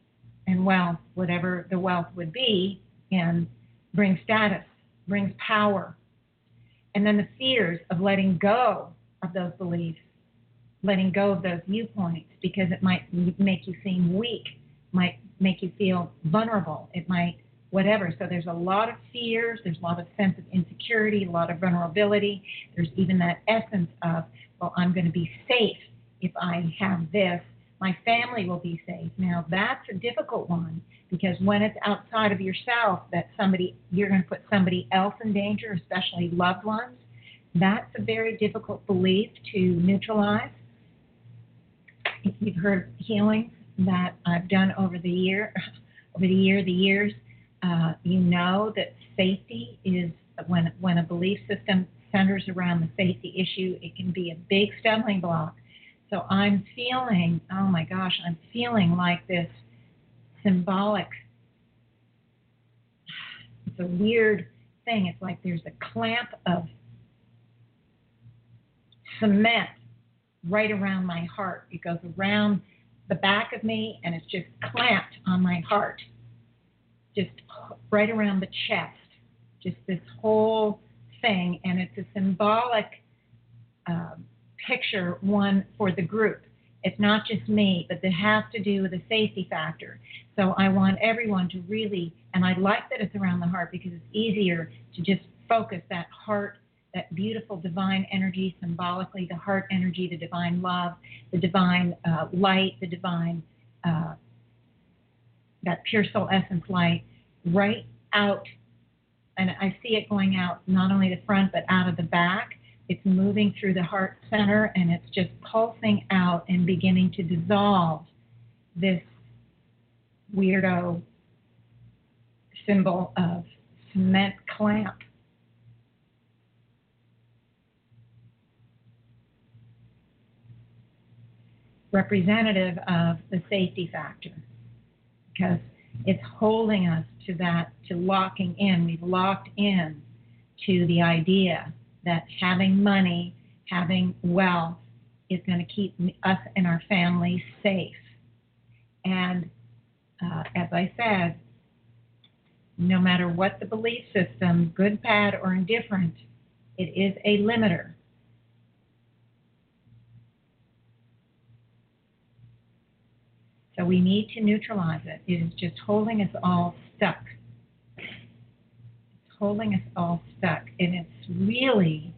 and wealth, whatever the wealth would be, and brings status, brings power. And then the fears of letting go of those beliefs, letting go of those viewpoints, because it might make you seem weak, might make you feel vulnerable, it might whatever. So there's a lot of fears, there's a lot of sense of insecurity, a lot of vulnerability. There's even that essence of, well, I'm going to be safe if I have this my family will be safe. Now that's a difficult one because when it's outside of yourself that somebody you're going to put somebody else in danger, especially loved ones. That's a very difficult belief to neutralize. If you've heard healing that I've done over the year, *laughs* over the year, the years, uh, you know that safety is when when a belief system centers around the safety issue, it can be a big stumbling block so I'm feeling, oh my gosh, I'm feeling like this symbolic. It's a weird thing. It's like there's a clamp of cement right around my heart. It goes around the back of me and it's just clamped on my heart, just right around the chest. Just this whole thing, and it's a symbolic um, picture, one for the group. It's not just me, but it has to do with a safety factor. So I want everyone to really, and I like that it's around the heart because it's easier to just focus that heart, that beautiful divine energy, symbolically, the heart energy, the divine love, the divine uh, light, the divine, uh, that pure soul essence light, right out. And I see it going out not only the front, but out of the back it's moving through the heart center and it's just pulsing out and beginning to dissolve this weirdo symbol of cement clamp. Representative of the safety factor because it's holding us to that, to locking in. We've locked in to the idea that having money, having wealth is going to keep us and our families safe. And uh, as I said, no matter what the belief system, good, bad, or indifferent, it is a limiter. We need to neutralize it. It is just holding us all stuck It's holding us all stuck. And it's really,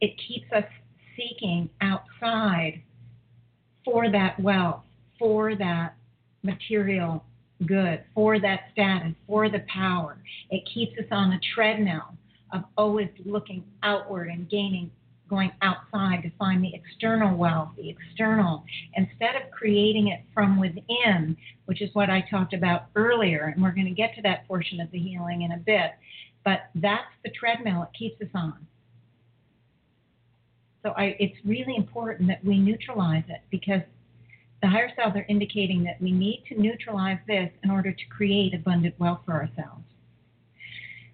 it keeps us seeking outside for that wealth, for that material good, for that status, for the power. It keeps us on a treadmill of always looking outward and gaining going outside to find the external wealth, the external, instead of creating it from within, which is what I talked about earlier. And we're going to get to that portion of the healing in a bit. But that's the treadmill it keeps us on. So I, it's really important that we neutralize it because the higher selves are indicating that we need to neutralize this in order to create abundant wealth for ourselves.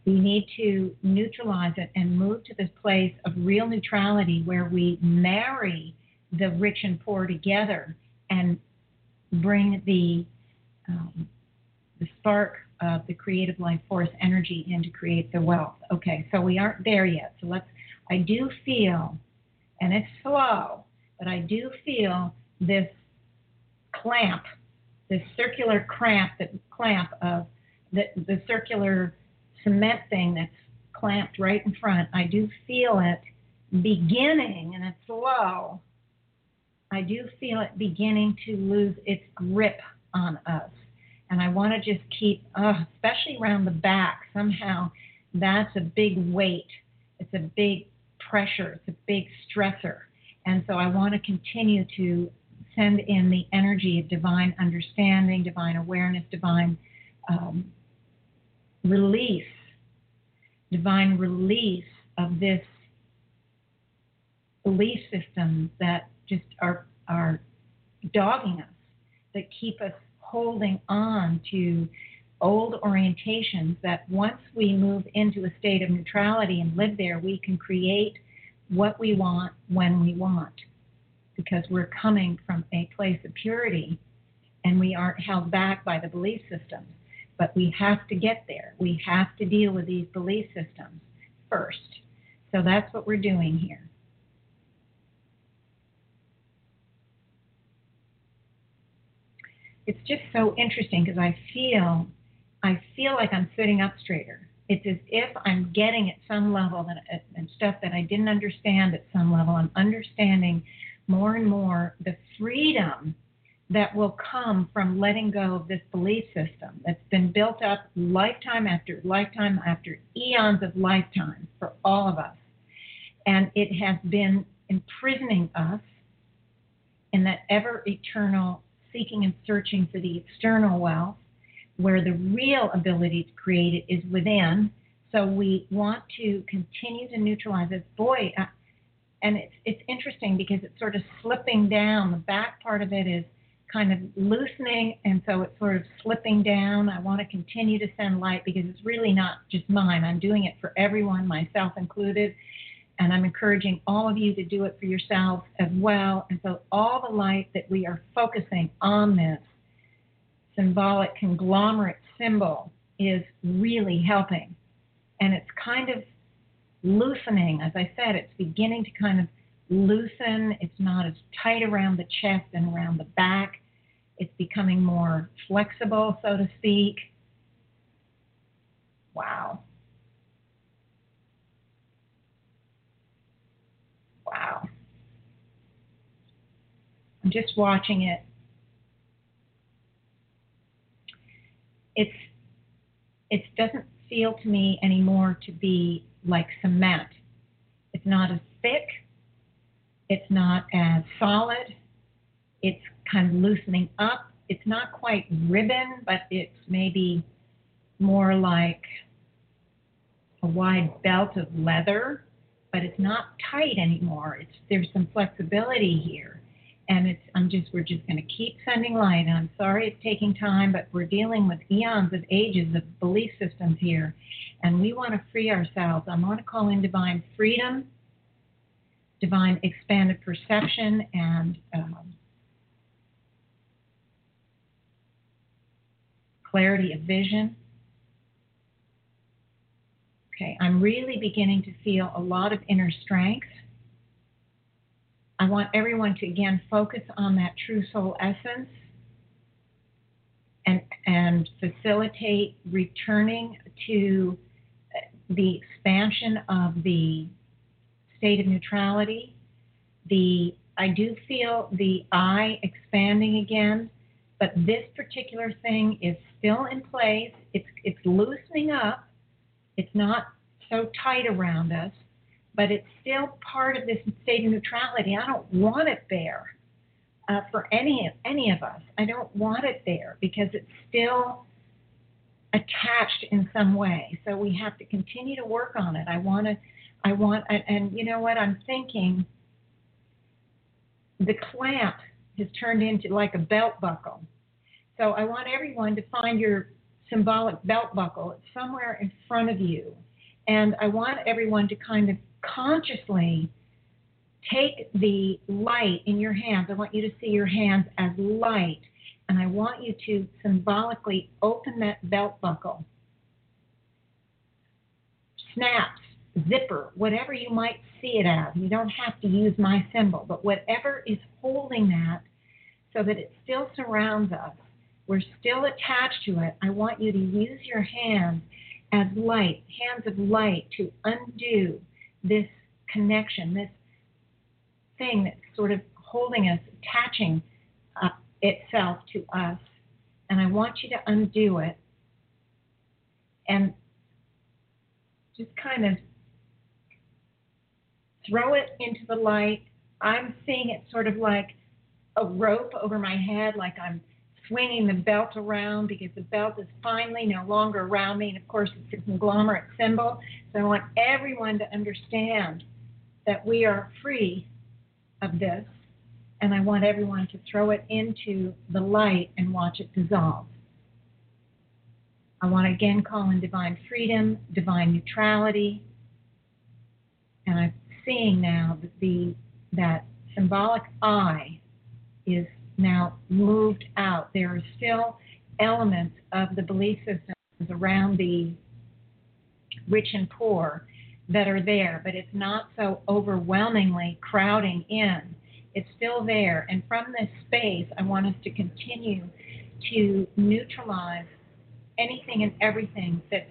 We need to neutralize it and move to this place of real neutrality where we marry the rich and poor together and bring the um, the spark of the creative life force energy in to create the wealth. Okay, so we aren't there yet. So let's. I do feel, and it's slow, but I do feel this clamp, this circular cramp, that clamp of the the circular cement thing that's clamped right in front. I do feel it beginning, and it's low. I do feel it beginning to lose its grip on us. And I want to just keep, uh, especially around the back, somehow that's a big weight. It's a big pressure. It's a big stressor. And so I want to continue to send in the energy of divine understanding, divine awareness, divine um, release, divine release of this belief systems that just are are dogging us, that keep us holding on to old orientations that once we move into a state of neutrality and live there, we can create what we want when we want because we're coming from a place of purity and we aren't held back by the belief systems. But we have to get there. We have to deal with these belief systems first. So that's what we're doing here. It's just so interesting because I feel I feel like I'm sitting up straighter. It's as if I'm getting at some level that, and stuff that I didn't understand at some level. I'm understanding more and more the freedom that will come from letting go of this belief system that's been built up lifetime after lifetime after eons of lifetime for all of us. And it has been imprisoning us in that ever eternal seeking and searching for the external wealth, where the real ability to create it is within. So we want to continue to neutralize it. Boy, and it's it's interesting because it's sort of slipping down. The back part of it is kind of loosening, and so it's sort of slipping down. I want to continue to send light because it's really not just mine. I'm doing it for everyone, myself included, and I'm encouraging all of you to do it for yourselves as well. And so, all the light that we are focusing on this symbolic conglomerate symbol is really helping. And it's kind of loosening. As I said, it's beginning to kind of loosen. It's not as tight around the chest and around the back. It's becoming more flexible, so to speak. Wow. Wow. I'm just watching it. It's it doesn't feel to me anymore to be like cement. It's not as thick it's not as solid. It's kind of loosening up. It's not quite ribbon, but it's maybe more like a wide belt of leather, but it's not tight anymore. It's there's some flexibility here. And it's I'm just we're just going to keep sending light. I'm sorry it's taking time, but we're dealing with eons of ages of belief systems here, and we want to free ourselves. I want to call in divine freedom divine expanded perception and um, clarity of vision. Okay, I'm really beginning to feel a lot of inner strength. I want everyone to again focus on that true soul essence and, and facilitate returning to the expansion of the state of neutrality. The I do feel the I expanding again, but this particular thing is still in place. It's it's loosening up. It's not so tight around us, but it's still part of this state of neutrality. I don't want it there uh, for any any of us. I don't want it there because it's still attached in some way. So we have to continue to work on it. I want to I want, and, and you know what? I'm thinking the clamp has turned into like a belt buckle. So I want everyone to find your symbolic belt buckle. It's somewhere in front of you. And I want everyone to kind of consciously take the light in your hands. I want you to see your hands as light. And I want you to symbolically open that belt buckle. Snaps zipper, whatever you might see it as. You don't have to use my symbol, but whatever is holding that so that it still surrounds us, we're still attached to it. I want you to use your hands as light, hands of light, to undo this connection, this thing that's sort of holding us, attaching uh, itself to us. And I want you to undo it and just kind of throw it into the light. I'm seeing it sort of like a rope over my head, like I'm swinging the belt around because the belt is finally no longer around me. And of course, it's a conglomerate symbol. So I want everyone to understand that we are free of this. And I want everyone to throw it into the light and watch it dissolve. I want to again call in divine freedom, divine neutrality. And I seeing now that the that symbolic I is now moved out. There are still elements of the belief systems around the rich and poor that are there, but it's not so overwhelmingly crowding in. It's still there. And from this space, I want us to continue to neutralize anything and everything that's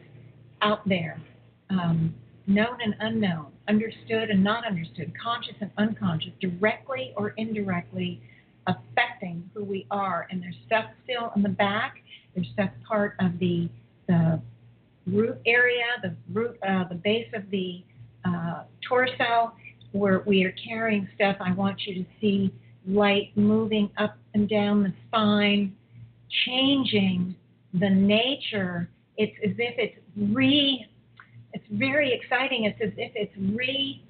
out there, um, known and unknown understood and not understood, conscious and unconscious, directly or indirectly affecting who we are. And there's stuff still in the back. There's stuff part of the the root area, the root, uh, the base of the uh, torso, where we are carrying stuff. I want you to see light moving up and down the spine, changing the nature. It's as if it's re it's very exciting. It's as if it's re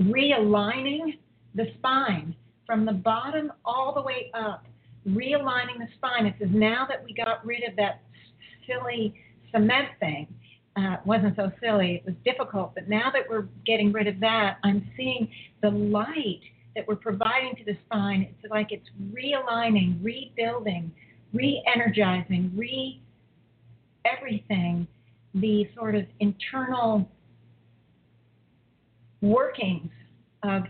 realigning the spine from the bottom all the way up. realigning the spine. It says now that we got rid of that silly cement thing, uh, wasn't so silly, it was difficult, but now that we're getting rid of that, I'm seeing the light that we're providing to the spine. It's like it's realigning, rebuilding, re energizing, re everything, the sort of internal workings of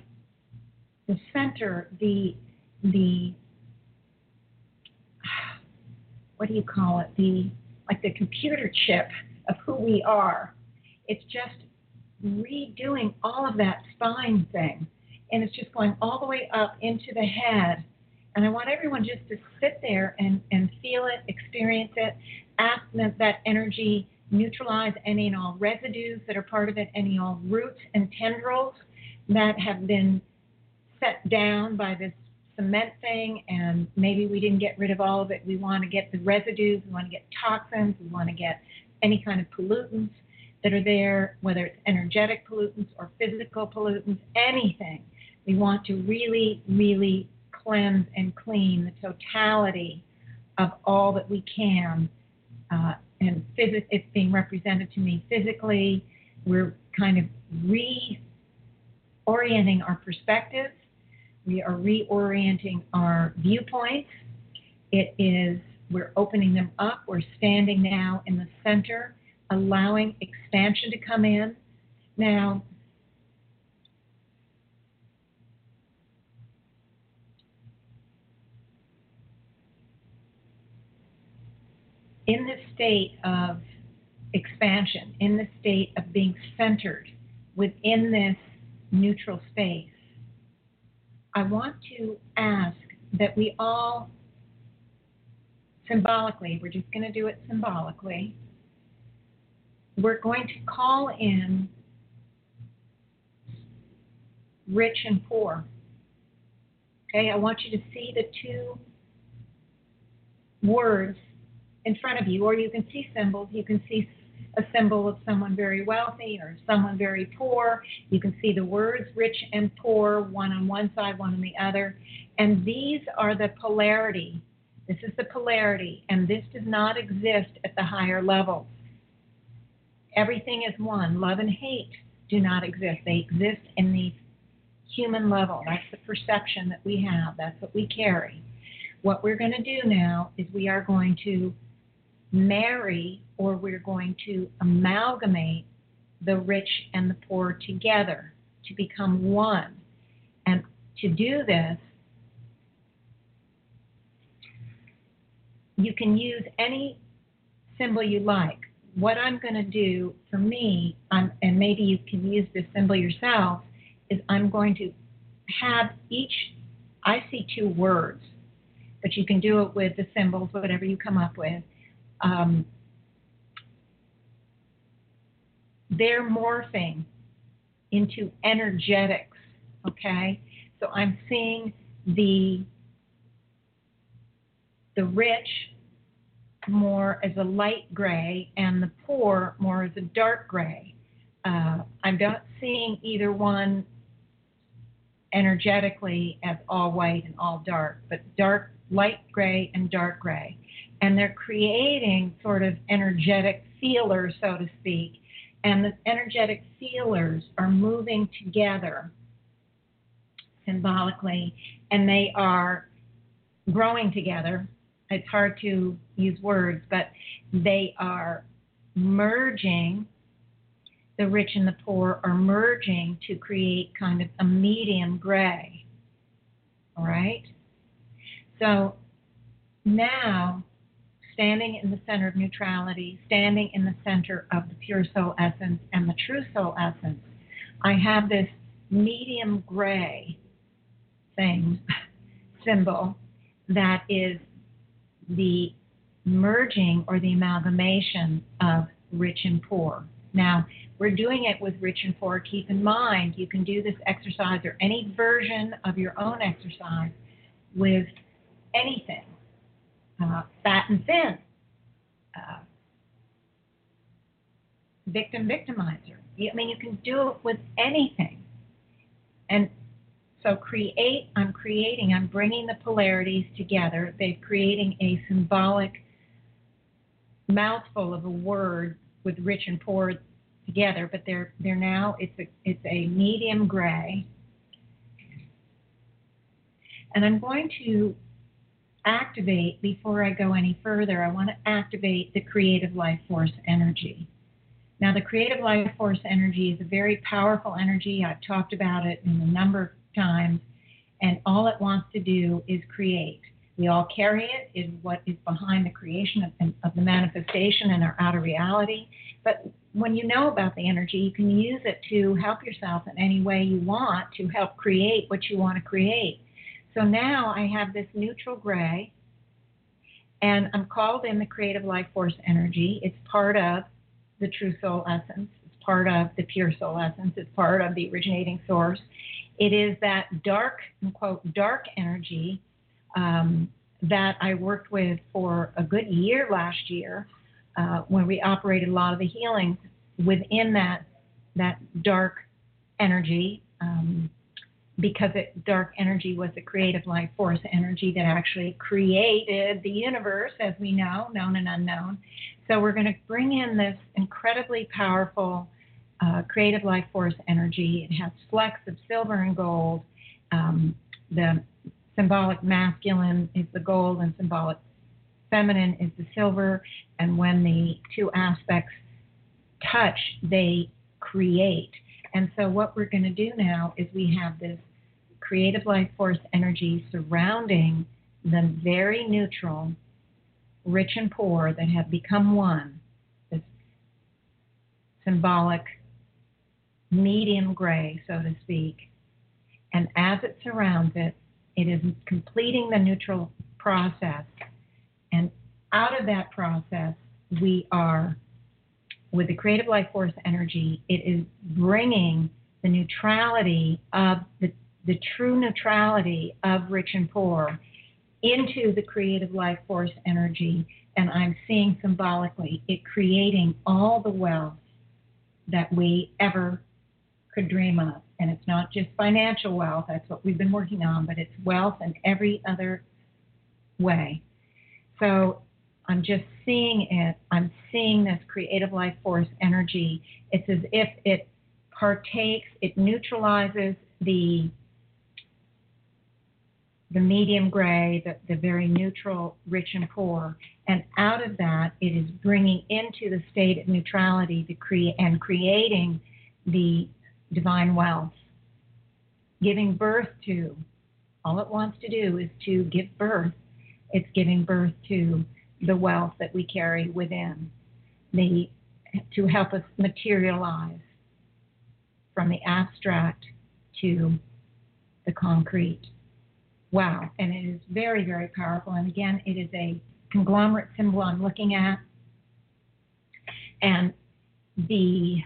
the center, the the what do you call it? The like the computer chip of who we are. It's just redoing all of that spine thing. And it's just going all the way up into the head. And I want everyone just to sit there and, and feel it, experience it, ask that, that energy neutralize any and all residues that are part of it, any and all roots and tendrils that have been set down by this cement thing and maybe we didn't get rid of all of it. We want to get the residues, we want to get toxins, we want to get any kind of pollutants that are there, whether it's energetic pollutants or physical pollutants, anything. We want to really, really cleanse and clean the totality of all that we can. Uh, and phys- it's being represented to me physically. We're kind of reorienting our perspectives we are reorienting our viewpoints. It is, we're opening them up. We're standing now in the center, allowing expansion to come in. Now, in this state of expansion, in the state of being centered within this neutral space, I want to ask that we all symbolically, we're just going to do it symbolically, we're going to call in rich and poor. Okay, I want you to see the two words in front of you, or you can see symbols. You can see a symbol of someone very wealthy or someone very poor. You can see the words rich and poor, one on one side, one on the other. And these are the polarity. This is the polarity, and this does not exist at the higher levels. Everything is one. Love and hate do not exist, they exist in the human level. That's the perception that we have, that's what we carry. What we're going to do now is we are going to marry or we're going to amalgamate the rich and the poor together to become one. And to do this, you can use any symbol you like. What I'm going to do for me, and maybe you can use this symbol yourself, is I'm going to have each, I see two words, but you can do it with the symbols, whatever you come up with um, they're morphing into energetics. Okay, so I'm seeing the the rich more as a light gray and the poor more as a dark gray. Uh, I'm not seeing either one energetically as all white and all dark, but dark, light gray and dark gray and they're creating sort of energetic feelers, so to speak. And the energetic feelers are moving together symbolically, and they are growing together. It's hard to use words, but they are merging. The rich and the poor are merging to create kind of a medium gray. All right? So now standing in the center of neutrality, standing in the center of the pure soul essence and the true soul essence, I have this medium gray thing, *laughs* symbol, that is the merging or the amalgamation of rich and poor. Now, we're doing it with rich and poor. Keep in mind, you can do this exercise or any version of your own exercise with anything uh, fat and thin, uh, victim victimizer. I mean, you can do it with anything. And So create, I'm creating, I'm bringing the polarities together. They're creating a symbolic mouthful of a word with rich and poor together, but they're they're now it's a it's a medium gray. And I'm going to activate before I go any further. I want to activate the creative life force energy. Now, the creative life force energy is a very powerful energy. I've talked about it in a number of times, and all it wants to do is create. We all carry it, is what is behind the creation of, of the manifestation in our outer reality. But when you know about the energy, you can use it to help yourself in any way you want to help create what you want to create. So now I have this neutral gray, and I'm called in the creative life force energy. It's part of the true soul essence. It's part of the pure soul essence. It's part of the originating source. It is that dark, quote, dark energy um, that I worked with for a good year last year uh, when we operated a lot of the healing within that that dark energy. Um, because it, dark energy was the creative life force energy that actually created the universe as we know, known and unknown. So we're going to bring in this incredibly powerful uh, creative life force energy. It has flecks of silver and gold. Um, the symbolic masculine is the gold, and symbolic feminine is the silver. And when the two aspects touch, they create. And so, what we're going to do now is we have this creative life force energy surrounding the very neutral rich and poor that have become one, this symbolic medium gray, so to speak. And as it surrounds it, it is completing the neutral process. And out of that process, we are, with the creative life force energy, it is bringing the neutrality of the, the true neutrality of rich and poor into the creative life force energy, and I'm seeing symbolically it creating all the wealth that we ever could dream of. And it's not just financial wealth, that's what we've been working on, but it's wealth in every other way. So I'm just seeing it. I'm seeing this creative life force energy. It's as if it partakes, it neutralizes the the medium gray, the, the very neutral, rich and poor. And out of that, it is bringing into the state of neutrality to create and creating the divine wealth, giving birth to. All it wants to do is to give birth. It's giving birth to the wealth that we carry within, the to help us materialize from the abstract to the concrete wow. And it is very, very powerful. And again, it is a conglomerate symbol I'm looking at. And the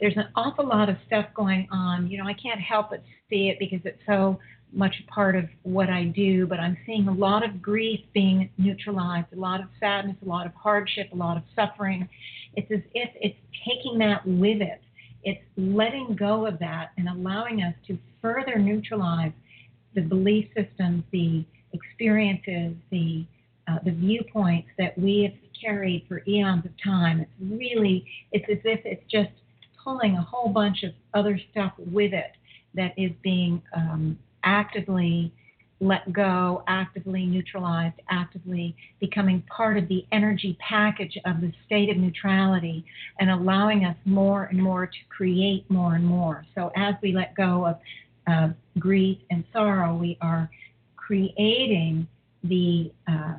there's an awful lot of stuff going on. You know, I can't help but see it because it's so much a part of what I do, but I'm seeing a lot of grief being neutralized, a lot of sadness, a lot of hardship, a lot of suffering. It's as if it's taking that with it it's letting go of that and allowing us to further neutralize the belief systems, the experiences, the uh, the viewpoints that we have carried for eons of time. It's really it's as if it's just pulling a whole bunch of other stuff with it that is being um, actively let go, actively neutralized, actively becoming part of the energy package of the state of neutrality and allowing us more and more to create more and more. So as we let go of uh, grief and sorrow, we are creating the uh,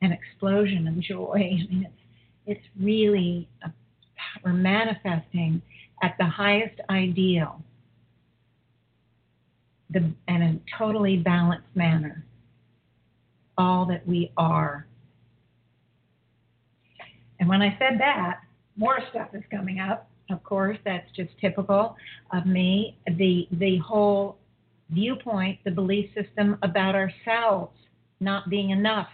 an explosion of joy. *laughs* I mean, it's it's really a, we're manifesting at the highest ideal the, in a totally balanced manner all that we are. And when I said that, more stuff is coming up. Of course, that's just typical of me. The the whole viewpoint, the belief system about ourselves not being enough,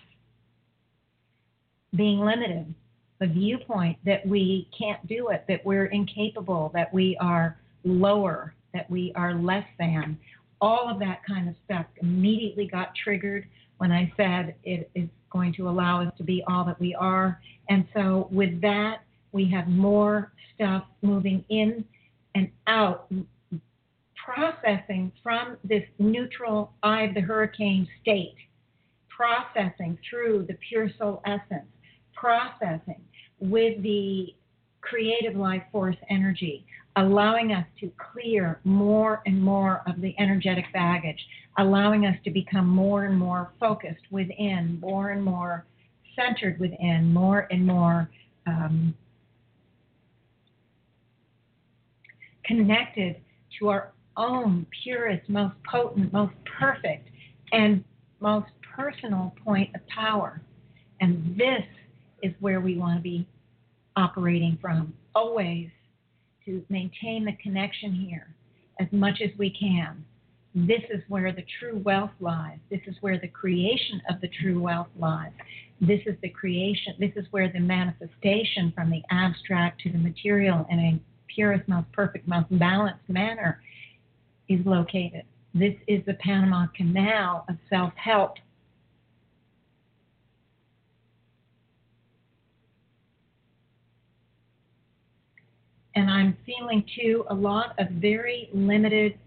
being limited, the viewpoint that we can't do it, that we're incapable, that we are lower, that we are less than. All of that kind of stuff immediately got triggered when I said it is going to allow us to be all that we are. And so, with that, we have more stuff moving in and out, processing from this neutral eye of the hurricane state, processing through the pure soul essence, processing with the creative life force energy, allowing us to clear more and more of the energetic baggage, allowing us to become more and more focused within, more and more centered within, more and more um, connected to our own purest, most potent, most perfect, and most personal point of power. And this is where we want to be operating from, always to maintain the connection here as much as we can. This is where the true wealth lies. This is where the creation of the true wealth lies. This is the creation, this is where the manifestation from the abstract to the material in a purest, most perfect, most balanced manner is located. This is the Panama Canal of self help. And I'm feeling too a lot of very limited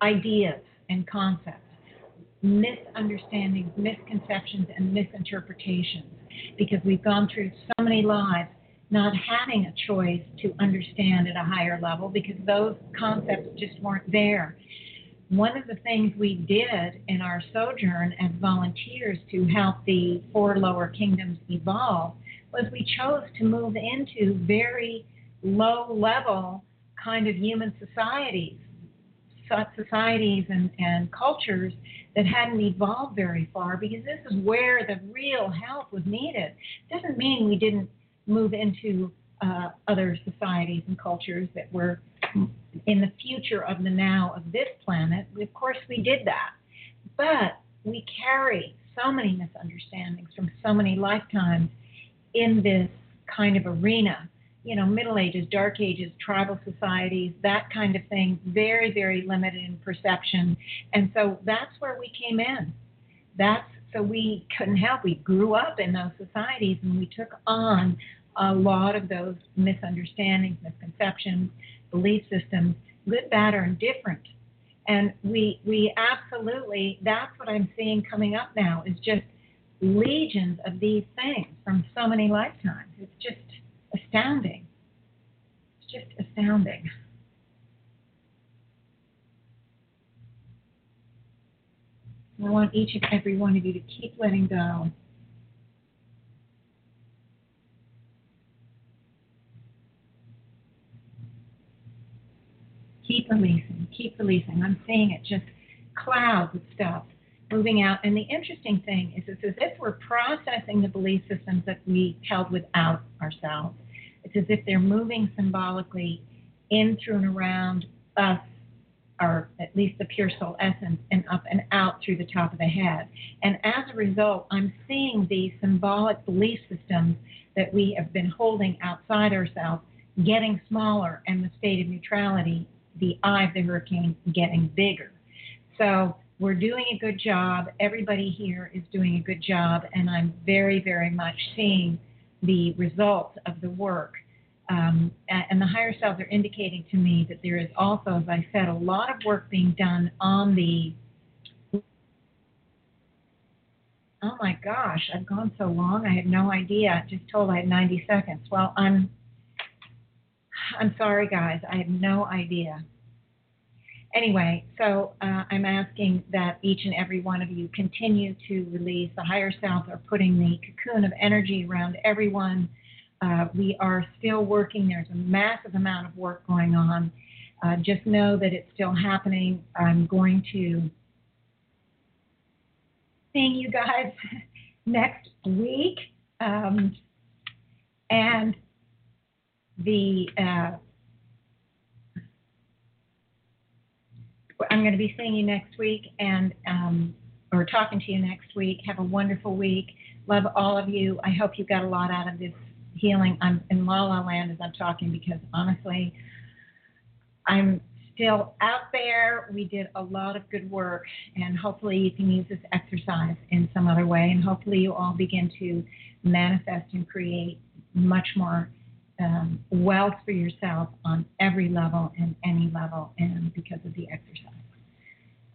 ideas and concepts, misunderstandings, misconceptions, and misinterpretations because we've gone through so many lives not having a choice to understand at a higher level because those concepts just weren't there. One of the things we did in our sojourn as volunteers to help the four lower kingdoms evolve was we chose to move into very low level kind of human societies, societies and, and cultures that hadn't evolved very far because this is where the real help was needed. Doesn't mean we didn't move into uh, other societies and cultures that were in the future of the now of this planet. Of course, we did that. But we carry so many misunderstandings from so many lifetimes in this kind of arena. You know, Middle Ages, Dark Ages, tribal societies, that kind of thing, very, very limited in perception. And so that's where we came in. That's so we couldn't help. We grew up in those societies and we took on a lot of those misunderstandings, misconceptions, belief systems, good, bad, or indifferent. And we we absolutely that's what I'm seeing coming up now is just legions of these things from so many lifetimes. It's just astounding. It's just astounding. I want each and every one of you to keep letting go Keep releasing, keep releasing. I'm seeing it just clouds of stuff moving out. And the interesting thing is, it's as if we're processing the belief systems that we held without ourselves. It's as if they're moving symbolically in, through, and around us, or at least the pure soul essence, and up and out through the top of the head. And as a result, I'm seeing these symbolic belief systems that we have been holding outside ourselves getting smaller and the state of neutrality the eye of the hurricane getting bigger. So we're doing a good job. Everybody here is doing a good job, and I'm very, very much seeing the results of the work. Um, and the higher selves are indicating to me that there is also, as I said, a lot of work being done on the. Oh my gosh, I've gone so long. I had no idea. Just told I had 90 seconds. Well, I'm I'm sorry, guys. I have no idea. Anyway, so uh, I'm asking that each and every one of you continue to release. The higher self are putting the cocoon of energy around everyone. Uh, we are still working. There's a massive amount of work going on. Uh, just know that it's still happening. I'm going to seeing you guys *laughs* next week. Um, and the I'm going to be seeing you next week and um, or talking to you next week. Have a wonderful week. Love all of you. I hope you got a lot out of this healing. I'm in la la land as I'm talking because honestly, I'm still out there. We did a lot of good work, and hopefully, you can use this exercise in some other way. And hopefully, you all begin to manifest and create much more um, wealth for yourself on every level and any level, and because of the exercise.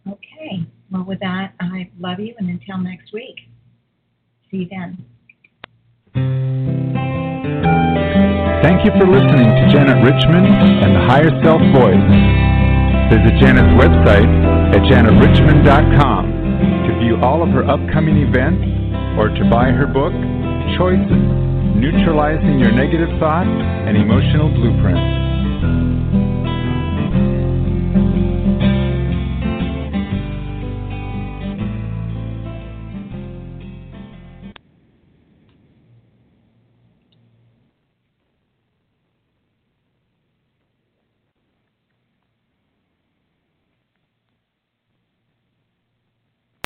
Okay, well, with that, I love you, and until next week, see you then. Thank you for listening to Janet Richmond and the Higher Self Voice. Visit Janet's website at janetrichmond.com to view all of her upcoming events or to buy her book, Choices Neutralizing Your Negative Thoughts and Emotional Blueprints.